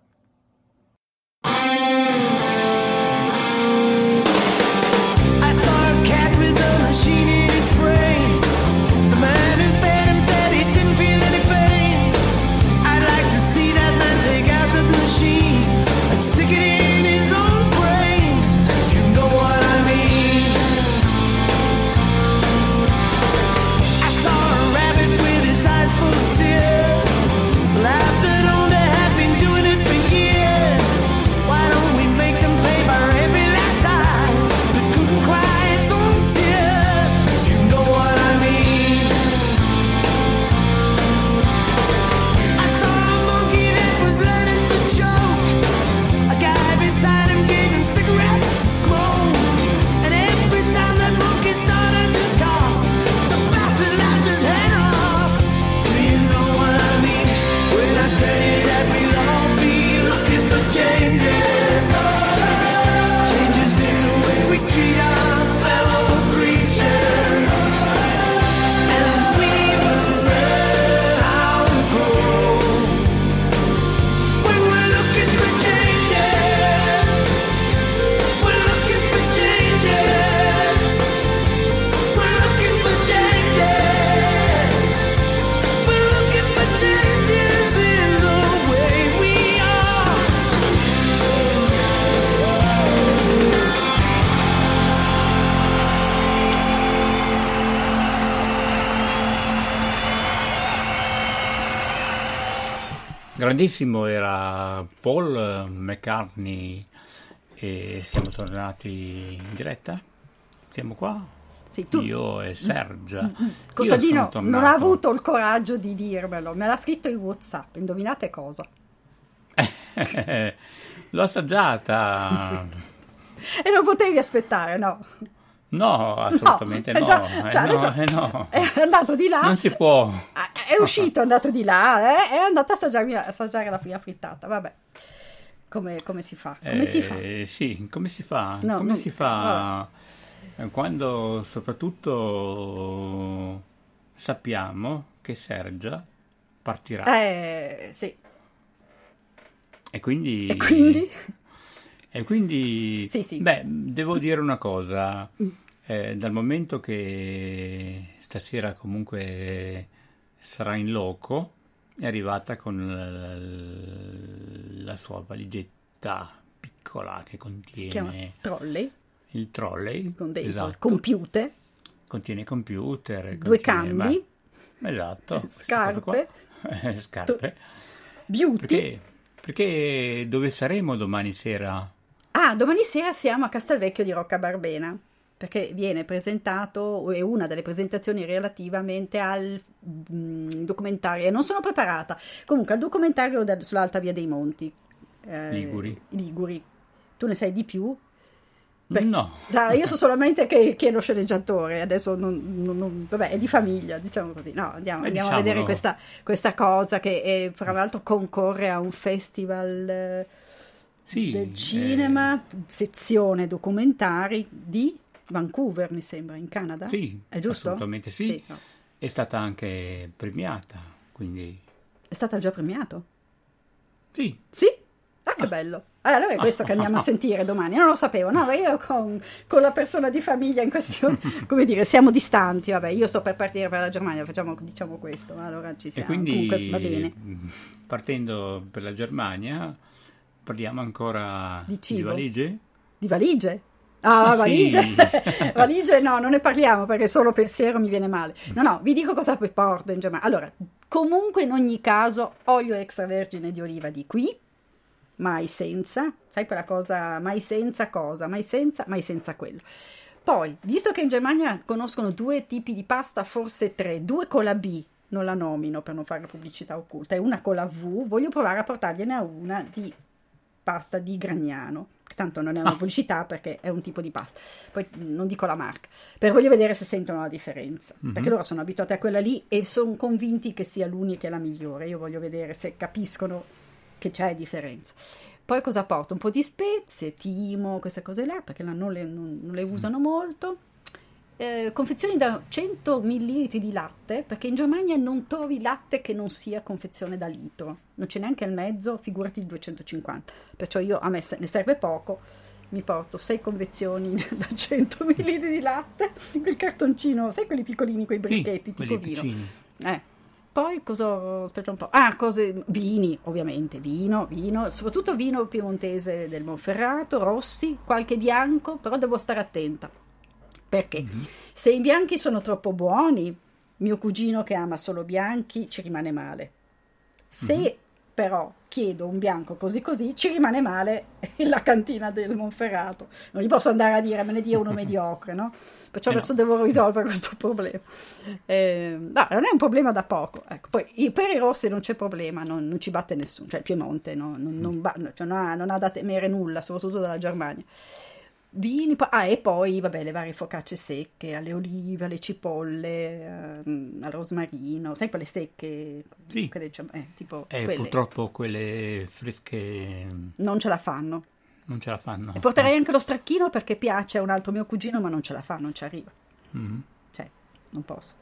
Grandissimo era Paul McCartney e siamo tornati in diretta. Siamo qua. Sì, tu- Io e Sergia. Mm, Io Costantino sono non ha avuto il coraggio di dirmelo, me l'ha scritto in WhatsApp. Indovinate cosa? L'ho assaggiata. E non potevi aspettare, no? No, assolutamente No, no. eh già- Eh cioè, no, adesso- eh no. È andato di là, Non si può. è uscito, è andato di là, eh, è andato a assaggiare, assaggiare la prima frittata. Vabbè, come, come si fa? Come si fa? Eh, Sì, come si fa? No, come non- si fa eh, quando soprattutto sappiamo che Sergia partirà Eh, sì. e quindi... E quindi? E quindi, Sì, sì. beh, devo dire una cosa, Mm. eh, dal momento che stasera comunque sarà in loco, è arrivata con la, la sua valigetta piccola che Si chiama contiene trolley, il trolley, con dentro il esatto, computer, contiene computer, due contiene- cambi, ma- esatto, Scarpe. scarpe, beauty. perché, perché dove saremo domani sera? Ah, domani sera siamo a Castelvecchio di Rocca Barbena, perché viene presentato, è una delle presentazioni relativamente al mm, documentario, e non sono preparata, comunque al documentario del- sull'Alta Via dei Monti. eh, Liguri. Liguri. Tu ne sai di più? No. Sa, io so solamente che, che è lo sceneggiatore, adesso non, non- non- vabbè, è di famiglia, diciamo così. No, andiamo, Eh, andiamo a vedere questa, questa cosa che eh, fra l'altro concorre a un festival eh, Sì, del cinema, sezione documentari di Vancouver, mi sembra, in Canada. Sì, è giusto? assolutamente sì. no. È stata anche premiata, quindi È stata già premiato? sì. Sì? Ah, che bello. Eh, allora è questo che andiamo a sentire domani. Non lo sapevo, no, io con, con la persona di famiglia in questione, come dire, siamo distanti. Vabbè, io sto per partire per la Germania, facciamo, diciamo questo, allora ci E siamo. quindi Comunque va bene. partendo per la Germania parliamo ancora Di cibo? valigie? Di valigie? Ah, Ah, valigie? sì. valigie no, non ne parliamo perché solo pensiero mi viene male. No, no, vi dico cosa porto in Germania. Allora, comunque in ogni caso, olio extravergine di oliva di qui, mai senza, sai quella cosa, mai senza cosa, mai senza, mai senza quello. Poi, visto che in Germania conoscono due tipi di pasta, forse tre, due con la B, non la nomino per non fare pubblicità occulta, e una con la V, voglio provare a portargliene una di pasta di Gragnano. Tanto non è una pubblicità perché è un tipo di pasta. Poi mh, non dico la marca, per voglio vedere se sentono la differenza. Mhm. Perché loro sono abituati a quella lì e sono convinti che sia l'unica e la migliore. Io voglio vedere se capiscono che c'è differenza. Poi cosa porto? Un po' di spezie, timo, queste cose là, perché là non le, non- non le usano molto. Eh, confezioni da 100 ml di latte, perché in Germania non trovi latte che non sia confezione da litro, non c'è neanche il mezzo, figurati il 250. Perciò io a me se- ne serve poco, mi porto 6 confezioni da 100 ml di latte, quel cartoncino, sai quelli piccolini, quei brichetti, quelli tipo vino. Eh. Poi cosa aspetta un po'? Ah, cose vini, ovviamente, vino, vino, soprattutto vino piemontese del Monferrato, rossi, qualche bianco, però devo stare attenta. Perché se i bianchi sono troppo buoni, mio cugino che ama solo bianchi ci rimane male. Se però chiedo un bianco così così, ci rimane male la cantina del Monferrato. Non gli posso andare a dire me ne dia uno mediocre, no? Perciò Eh no. adesso devo risolvere questo problema. Eh, no, non è un problema da poco. Ecco, poi per i rossi non c'è problema, non, non ci batte nessuno. Cioè il Piemonte no, non, non ba- cioè, non ha, non ha da temere nulla, soprattutto dalla Germania. Vini, ah, e poi vabbè, le varie focacce secche, alle olive, alle cipolle, ehm, al rosmarino, sai quelle secche? Sì. Quelle, diciamo, eh, tipo Eh, quelle. purtroppo quelle fresche Non ce la fanno. non ce la fanno. E porterei anche lo stracchino perché piace a un altro mio cugino, ma non ce la fa, non ci arriva. Mhm. Cioè, non posso.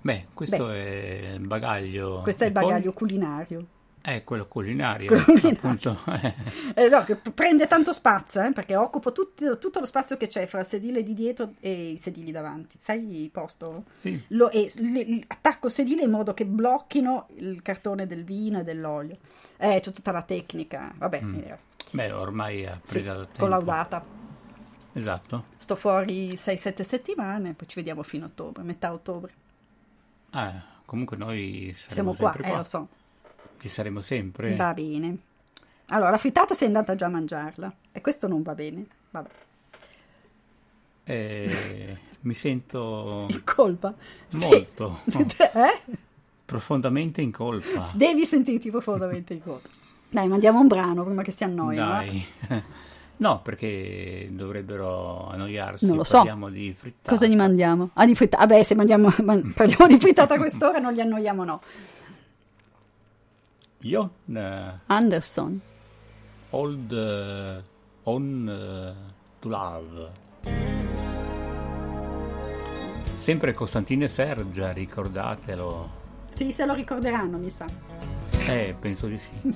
Beh, questo è il bagaglio. Questo è il E poi- bagaglio culinario. È quello culinario, culinario. appunto. Eh, no, che prende tanto spazio, eh, perché occupo tutti- tutto lo spazio che c'è fra il sedile di dietro e i sedili davanti. Sai il posto? Sì. Lo- e l- l- attacco il sedile in modo che blocchino il cartone del vino e dell'olio. Eh, c'è tutta la tecnica. Vabbè, Mm. eh, Beh, ormai ha sì, presa da tempo. collaudata. Esatto. Sto fuori 6-7 settimane, poi ci vediamo fino a ottobre, metà ottobre. Ah, comunque noi saremo Siamo qua, sempre eh, lo so. Ci saremo sempre. Va bene. Allora, la frittata sei andata già a mangiarla e questo non va bene. Vabbè. Eh, mi sento In colpa. molto, Eh? profondamente in colpa. Devi sentirti profondamente in colpa. Dai, mandiamo un brano prima che si annoiano. Dai. No, perché dovrebbero annoiarsi. Non lo so. Parliamo di frittata. Cosa gli mandiamo? Ah, di frittata. Vabbè, se mangiamo, man- parliamo di frittata a quest'ora non li annoiamo, no. Io? eh, Anderson. Old eh, On eh, to Love. Sempre Costantino e Sergia, ricordatelo. Sì, se lo ricorderanno, mi sa. Eh, penso di sì.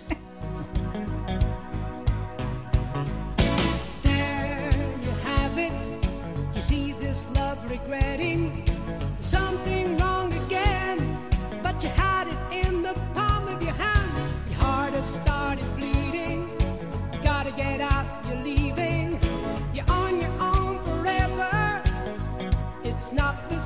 There you have it. You see this love regretting something wrong It's not the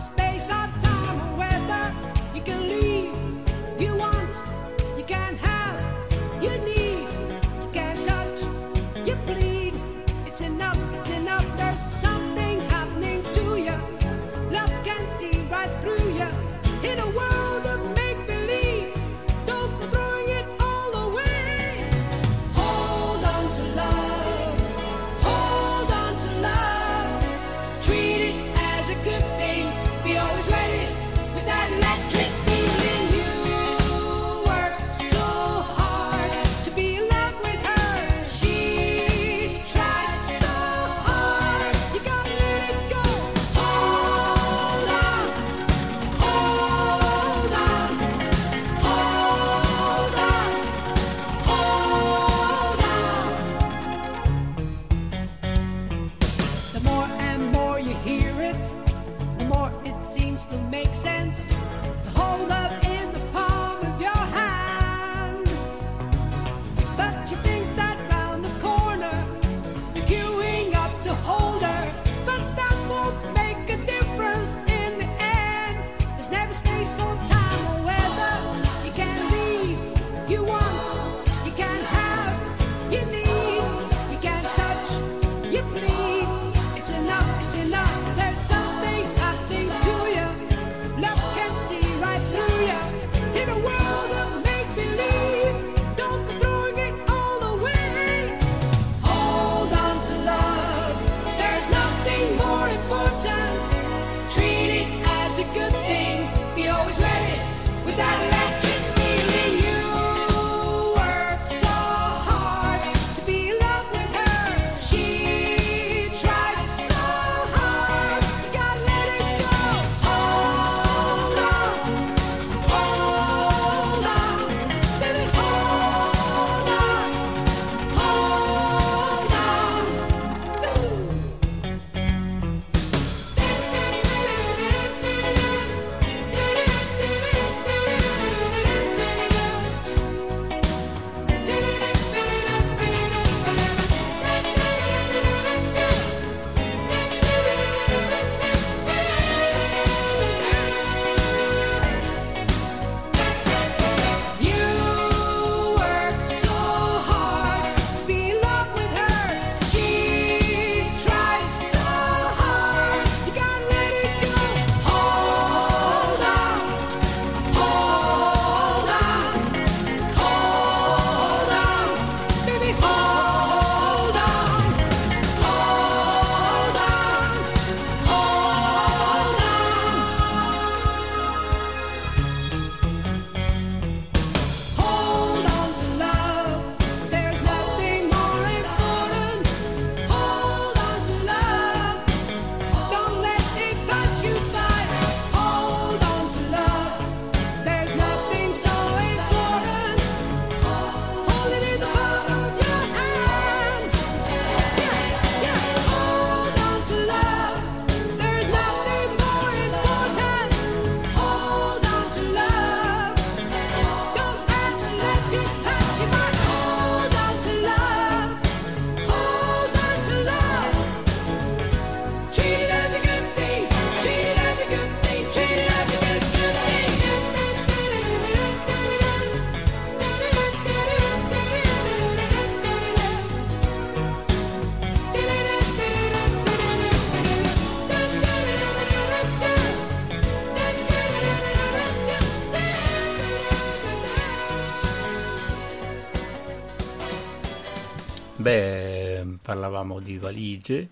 parlavamo di valigie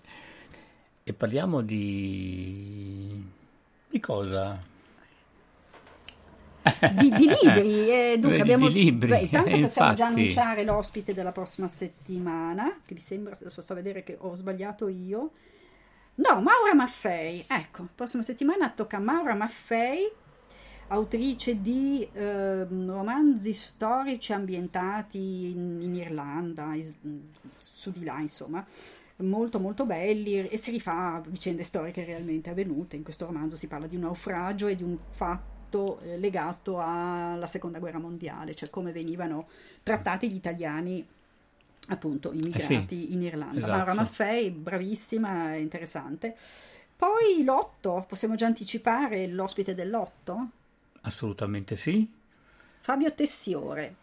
e parliamo di... di cosa? Di, di libri, eh, dunque Beh, abbiamo... di libri, Beh, intanto eh, possiamo già infatti. annunciare l'ospite della prossima settimana, che mi sembra, adesso sto a vedere che ho sbagliato io. No, Maura Maffei, ecco, prossima settimana tocca a Maura Maffei, autrice di ehm, romanzi storici ambientati in, in Irlanda, is- su di là, insomma, molto molto belli e si rifà a vicende storiche realmente avvenute. In questo romanzo si parla di un naufragio e di un fatto eh, legato alla seconda guerra mondiale, cioè come venivano trattati gli italiani appunto immigrati in Irlanda. esatto. Maura Maffei, bravissima, interessante. Poi l'otto, possiamo già anticipare l'ospite dell'otto? Assolutamente sì. Fabio Tessiore,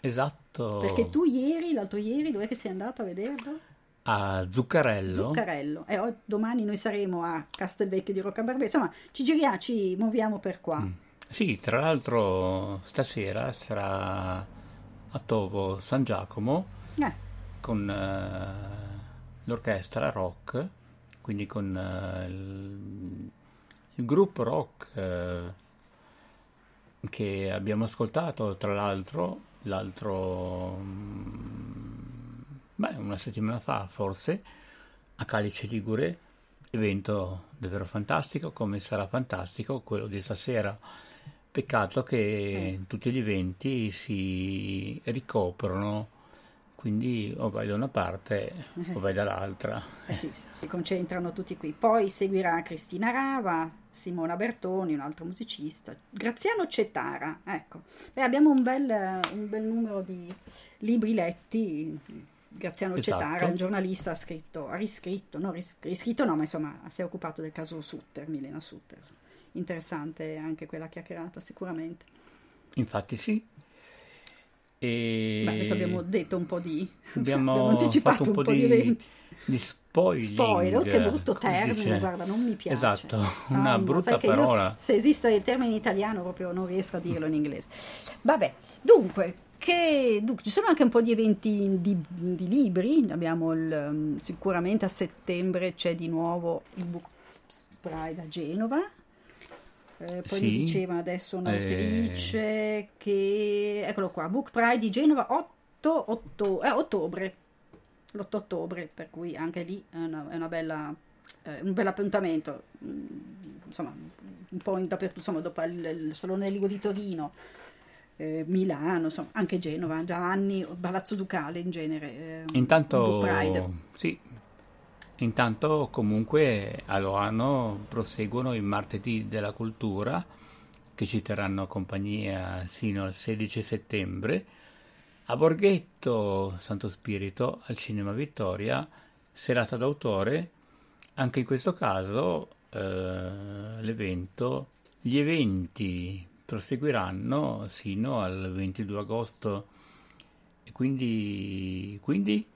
Esatto. perché tu ieri, l'altro ieri, dov'è che sei andato a vederlo? A Zuccarello. Zuccarello. E o- domani noi saremo a Castelvecchio di Roccabarbè. Insomma, ci giriamo, ci muoviamo per qua. Mm. Sì, tra l'altro stasera sarà a Tovo San Giacomo Eh, con eh, l'orchestra rock, quindi con eh, il, il gruppo rock eh, che abbiamo ascoltato, tra l'altro, l'altro, mm, beh, una settimana fa forse, a Calice Ligure, evento davvero fantastico, come sarà fantastico quello di stasera. Peccato che tutti gli eventi si ricoprono, quindi o vai da una parte o vai dall'altra. eh sì, sì, si concentrano tutti qui. Poi seguirà Cristina Rava, Simona Bertoni, un altro musicista, Graziano Cetara. Ecco, Beh, abbiamo un bel, un bel numero di libri letti. Graziano Esatto. Cetara, un giornalista, ha scritto, ha riscritto, no, ris- riscritto no, ma insomma si è occupato del caso Sutter, Milena Sutter. Interessante anche quella chiacchierata, sicuramente. Infatti sì. E Beh, adesso abbiamo detto un po' di... abbiamo anticipato fatto un po' di di, eventi. Di spoiling. Spoiler, che brutto termine, dice. guarda, non mi piace. Esatto, Ah, una no, brutta che io, parola. se esiste il termine in italiano proprio non riesco a dirlo in inglese. Vabbè, dunque, che, dunque, ci sono anche un po' di eventi di, di libri, abbiamo il, um, sicuramente a settembre c'è di nuovo il Book Pride a Genova. Eh, poi mi Sì. diceva adesso un'autrice che eccolo qua Book Pride di Genova 8 otto- eh, ottobre l'8 ottobre per cui anche lì è, una, è una bella, eh, un bel appuntamento Mm, insomma un po' in dappertutto insomma dopo il, il Salone del Ligo di Torino eh, Milano insomma anche Genova già anni Palazzo Ducale in genere eh, Intanto, sì, intanto comunque a Loano proseguono i martedì della cultura che ci terranno compagnia sino al 16 settembre. A Borghetto Santo Spirito al Cinema Vittoria, serata d'autore, anche in questo caso eh, l'evento, gli eventi proseguiranno sino al 22 agosto. E quindi, quindi?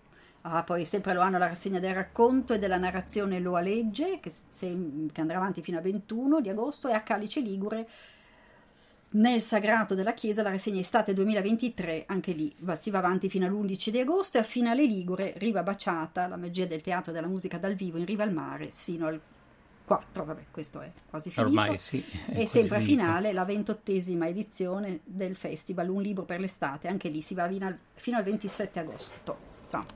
Ah, poi sempre lo hanno la rassegna del racconto e della narrazione Lo Alegge, che, se- che andrà avanti fino al 21 di agosto, e a Calice Ligure, nel Sagrato della Chiesa, la rassegna estate 2023, anche lì va- si va avanti fino all'11 di agosto, e a Finale Ligure, Riva Baciata, la magia del teatro e della musica dal vivo in riva al mare, sino al 4, vabbè, questo è quasi finito. Ormai sì, è E sempre a finale la ventottesima edizione del festival Un libro per l'estate, anche lì si va fino al, fino al 27 agosto. Insomma,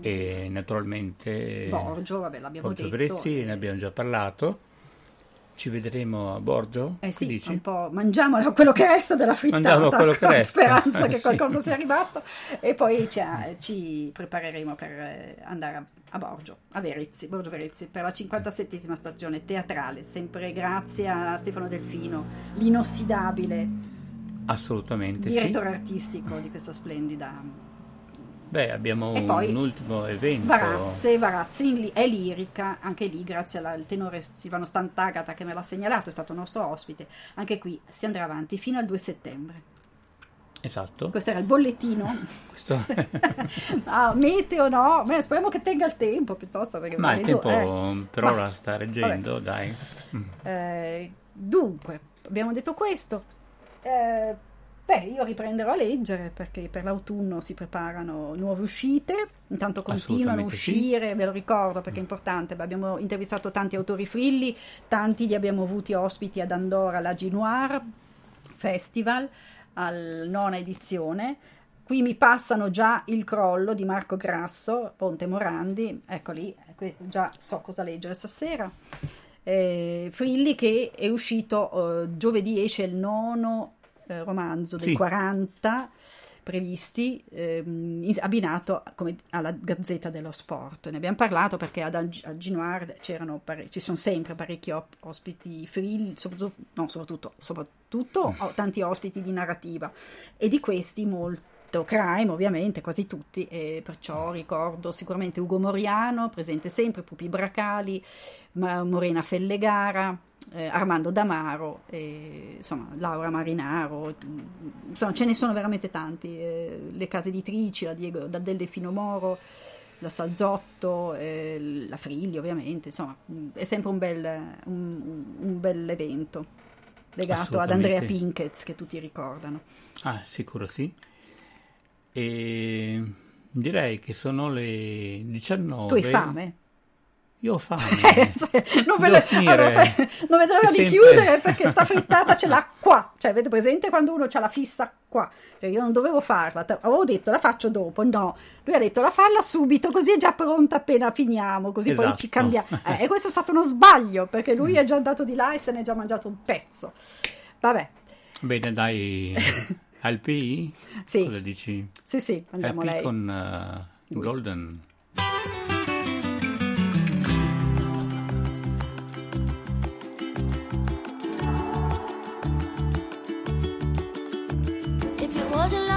e naturalmente Borgio, vabbè, l'abbiamo Borgio detto. Brezzi, ne abbiamo già parlato. Ci vedremo a Borgio? Eh sì, dici? un po' mangiamo la- quello che resta della frittata con resta. speranza che Sì. qualcosa sia rimasto e poi ci, ci prepareremo per eh, andare a, a Borgio, a Verezzi, Borgio Verezzi, per la 57esima stagione teatrale, sempre grazie a Stefano Delfino, l'inossidabile Assolutamente sì. direttore artistico di questa splendida Beh, abbiamo poi un ultimo evento. Varazze, Varazze è lirica, anche lì grazie al tenore Silvano Stantagata che me l'ha segnalato, è stato nostro ospite, anche qui si andrà avanti fino al 2 settembre. Esatto. Questo era il bollettino. Questo- ah, meteo no, Beh, speriamo che tenga il tempo piuttosto perché Ma il tempo eh. per Ma- ora sta reggendo, dai. Mm. Eh, dunque, abbiamo detto questo. Eh, Beh, io riprenderò a leggere perché per l'autunno si preparano nuove uscite, intanto continuano a Assolutamente sì. uscire, ve lo ricordo perché è importante, beh, abbiamo intervistato tanti autori frilli, tanti li abbiamo avuti ospiti ad Andorra alla Ginoir Festival, al nona edizione. Qui mi passano già il crollo di Marco Grasso, Ponte Morandi, ecco lì, già so cosa leggere stasera. Eh, Frilli che è uscito eh, giovedì esce il nono eh, romanzo dei Sì. 40 previsti ehm, in- abbinato come alla Gazzetta dello Sport. Ne abbiamo parlato perché ad a Ginoir c'erano pare- ci sono sempre parecchi op- ospiti frilli, soprattutto, no, soprattutto, soprattutto ho tanti ospiti di narrativa e di questi molto crime ovviamente, quasi tutti, e perciò ricordo sicuramente Ugo Moriano, presente sempre, Pupi Bracali, Morena Fellegara, eh, Armando Damaro, e, insomma Laura Marinaro, mm, insomma ce ne sono veramente tanti, eh, le case editrici, la Diego da Del Delfino Moro, la Salzotto, eh, la Frilli ovviamente, insomma mm, è sempre un bel, un, un bel evento legato ad Andrea. Pinkez che tutti ricordano. Ah, sicuro sì. E direi che sono le 19. Tu hai fame? Io ho fame. Cioè, non, vede, allora, non vedo l'ora di Sempre- chiudere perché sta frittata ce l'ha qua. Cioè, avete presente quando uno ha la fissa qua? Cioè, io non dovevo farla. Avevo detto la faccio dopo. No, lui ha detto la falla subito, così è già pronta appena finiamo. Così poi ci Esatto. cambia. Eh, e questo è stato uno sbaglio perché lui è già andato di là e se ne è già mangiato un pezzo. Vabbè, Bene, dai. Al PI? Sì. Cosa dici? sì, sì, andiamo LP lei. con eh, Golden. If it wasn't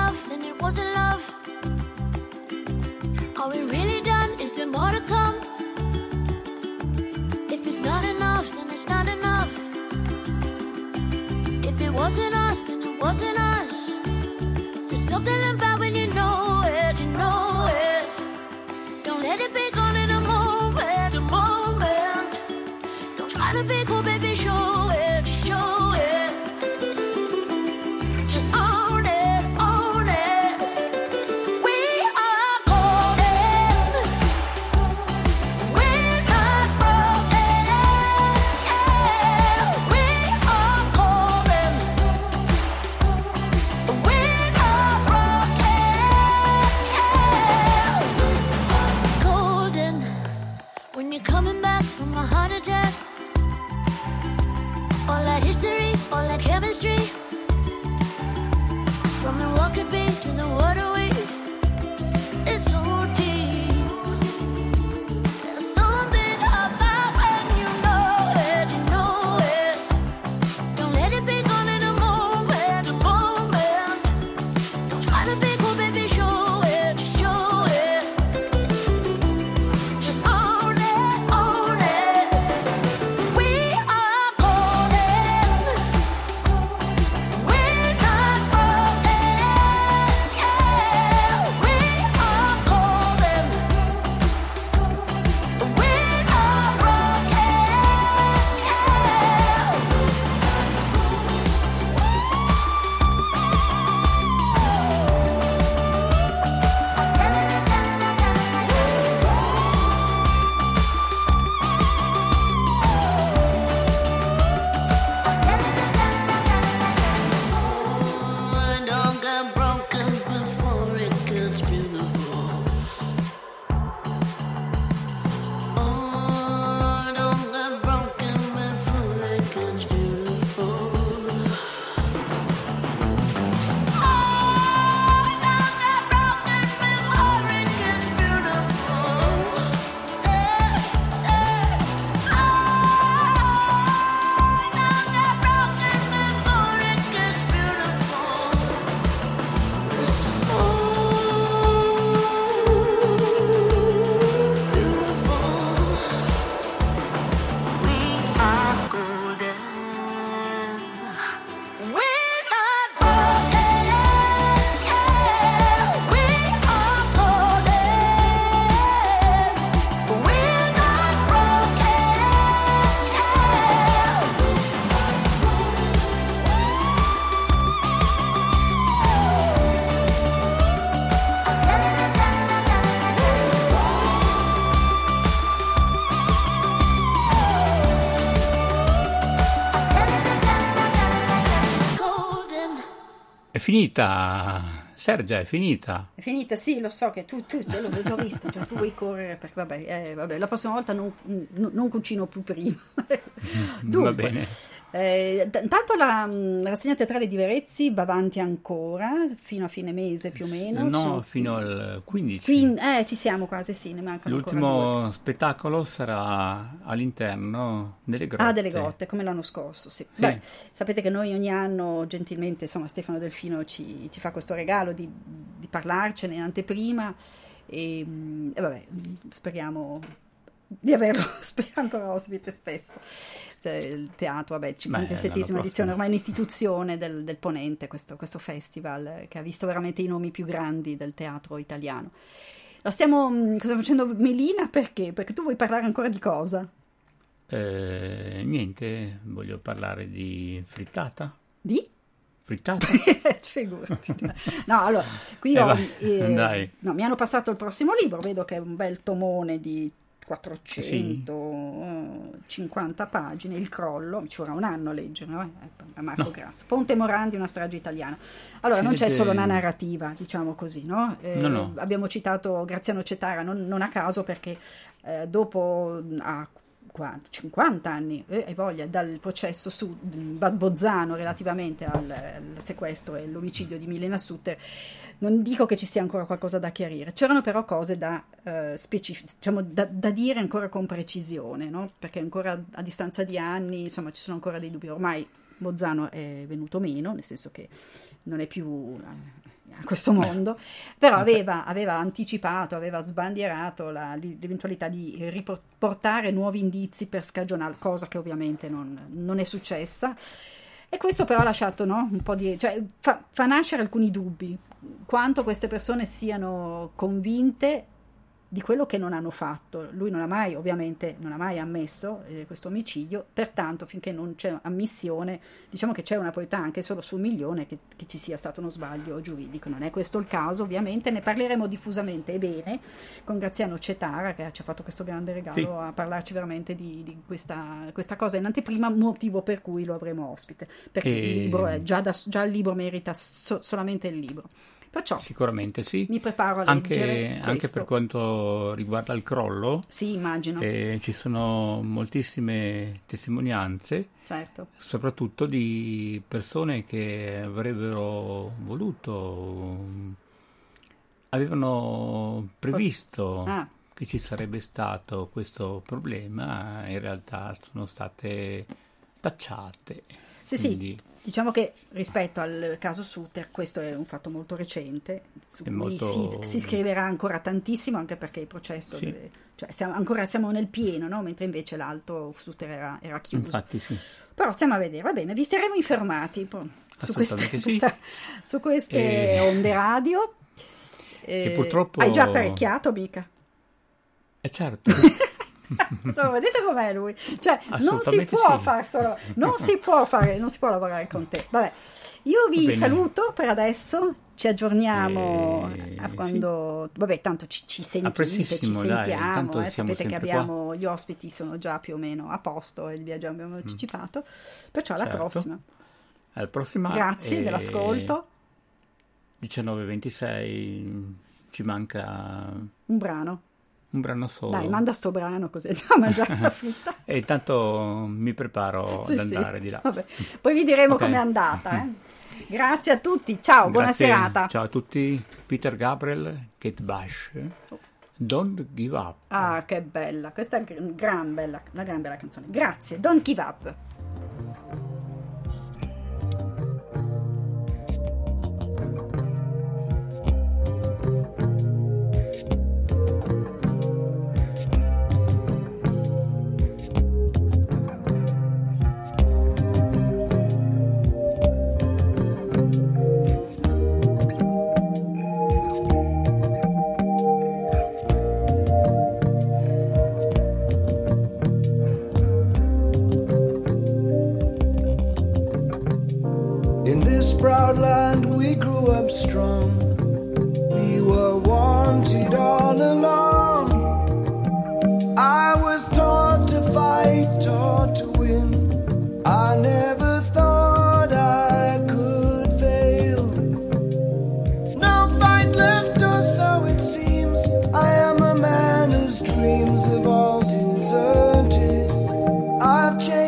finita. Sergia, è finita. È finita, sì, lo so che tu, tu te l'ho già visto, cioè, tu vuoi correre perché vabbè, eh, vabbè, la prossima volta non, non- non cucino più prima. Dunque, Va bene. Eh, intanto la, la rassegna teatrale di Verezzi va avanti ancora, fino a fine mese più o meno. no, Sono- fino al 15. Quin- eh, ci siamo quasi, sì, ne mancano. L'ultimo spettacolo sarà all'interno delle grotte. Ah, delle grotte, come l'anno scorso, sì. Sì. Beh, sapete che noi ogni anno, gentilmente, insomma, Stefano Delfino ci, ci fa questo regalo di, di parlarcene in anteprima e, e vabbè, speriamo di averlo, spero ancora ospite spesso. Il teatro, vabbè, 57esima prossima. edizione, ormai è un'istituzione del, del Ponente, questo, questo festival eh, che ha visto veramente i nomi più grandi del teatro italiano. Lo stiamo, mm, cosa facendo Melina? Perché? Perché tu vuoi parlare ancora di cosa? Eh, niente, voglio parlare di frittata. Di? Frittata? Figurati. No, allora, qui Eh, ho, eh, no, mi hanno passato il prossimo libro, vedo che è un bel tomone di 450 pagine, Il crollo, ci vorrà un anno a leggere, no? a Marco No. Grasso. Ponte Morandi, una strage italiana. Allora, non c'è solo una narrativa, diciamo così, no? Eh, No. Abbiamo citato Graziano Cetara non, non a caso perché eh, dopo a 40, 50 anni, eh, hai voglia, dal processo su Bad Bozzano relativamente al, al sequestro e l'omicidio di Milena Sutter, non dico che ci sia ancora qualcosa da chiarire, c'erano però cose da, eh, specif- diciamo, da, da dire ancora con precisione, no? perché ancora a distanza di anni, insomma, ci sono ancora dei dubbi. Ormai Bozzano è venuto meno, nel senso che non è più eh, a questo mondo, però aveva, aveva anticipato, aveva sbandierato la- l'eventualità di riportare nuovi indizi per scagionare, cosa che ovviamente non, non è successa. E questo però ha lasciato no, un po' di... cioè fa, fa nascere alcuni dubbi, quanto queste persone siano convinte di quello che non hanno fatto. Lui non ha mai, ovviamente, non ha mai ammesso eh, questo omicidio, pertanto finché non c'è ammissione, diciamo che c'è una probabilità anche solo su un milione che, che ci sia stato uno sbaglio giuridico. Non è questo il caso, ovviamente, ne parleremo diffusamente e bene con Graziano Cetara che ci ha fatto questo grande regalo Sì. a parlarci veramente di, di questa, questa cosa in anteprima, motivo per cui lo avremo ospite, perché E- il libro è già, da- già il libro merita so- solamente il libro. Perciò Sicuramente sì. mi preparo a Anche, anche per quanto riguarda il crollo, Sì, immagino. eh, ci sono moltissime testimonianze, Certo. soprattutto di persone che avrebbero voluto, avevano previsto Ah. che ci sarebbe stato questo problema, in realtà sono state tacciate. Sì, sì, Quindi diciamo che rispetto al caso Suter questo è un fatto molto recente, su È cui molto- si, si scriverà ancora tantissimo, anche perché il processo, Sì. deve- cioè siamo, ancora siamo nel pieno, no? mentre invece l'altro Suter era, era chiuso. infatti sì. Però stiamo a vedere, va bene, vi staremo informati su queste, sì. questa- su queste E- onde radio. E Eh, purtroppo- Hai già apparecchiato, mica? E certo, Insomma, vedete com'è lui? Cioè, non si può sì. fare solo, non si può fare, non si può lavorare con te. Vabbè, io vi bene. saluto per adesso. Ci aggiorniamo Eh, a quando. Vabbè, tanto ci, ci sentite, ci dai, sentiamo. tanto eh, sapete che abbiamo gli ospiti sono già più o meno a posto e li abbiamo anticipato. Perciò alla Mm. Certo. prossima. alla prossima. Grazie e dell'ascolto. 19.26 ci manca Un brano. Un brano solo. Dai, manda sto brano così a mangiare la frutta. E intanto mi preparo Sì, ad sì. andare di là. Vabbè. Poi vi diremo Ok. com'è andata. eh. Grazie a tutti, ciao, buona Grazie, serata. Ciao a tutti, Peter Gabriel, Kate Bush. Don't give up. Ah, che bella, questa è gran bella, una gran bella canzone. Grazie, Don't Give Up.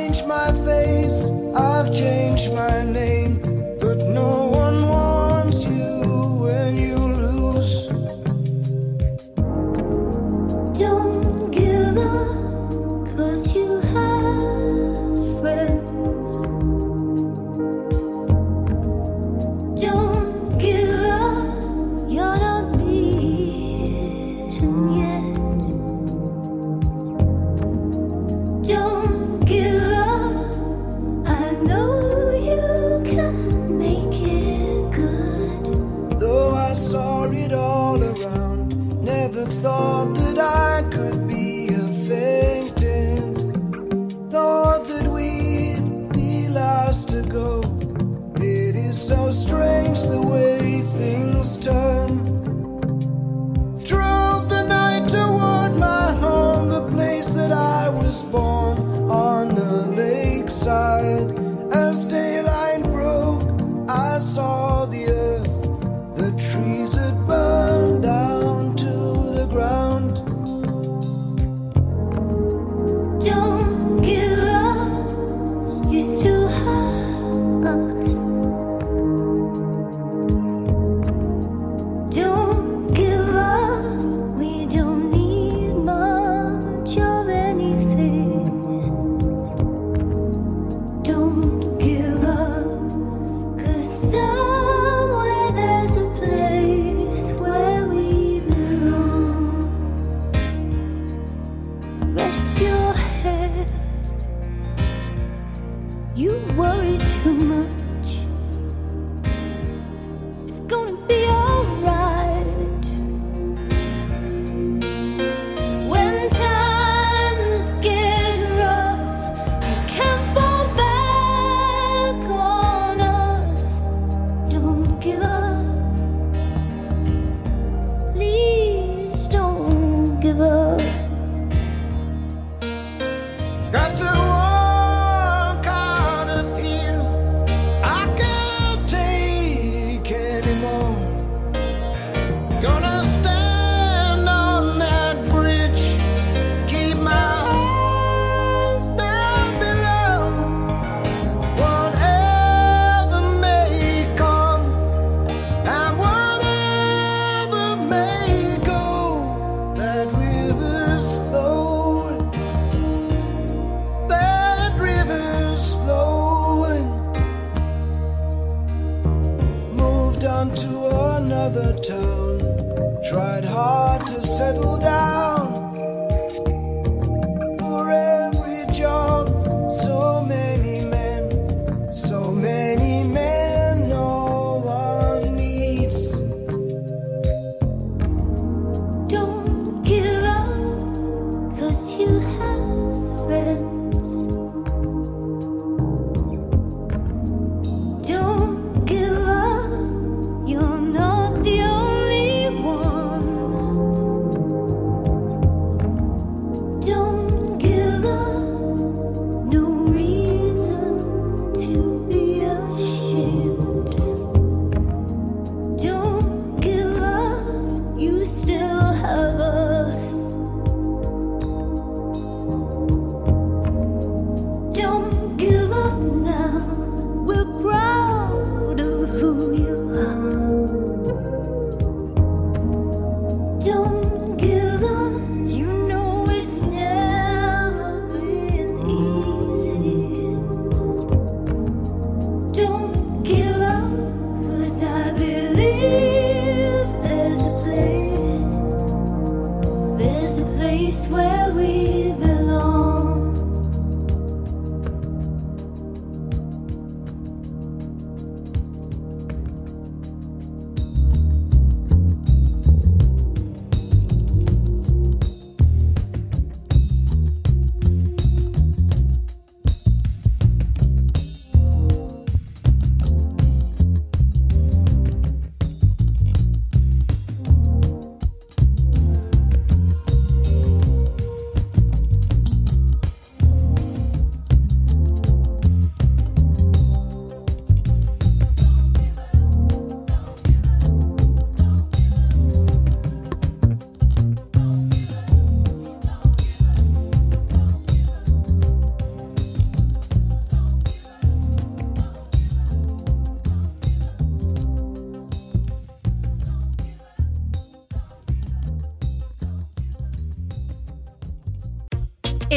changed my face, I've changed my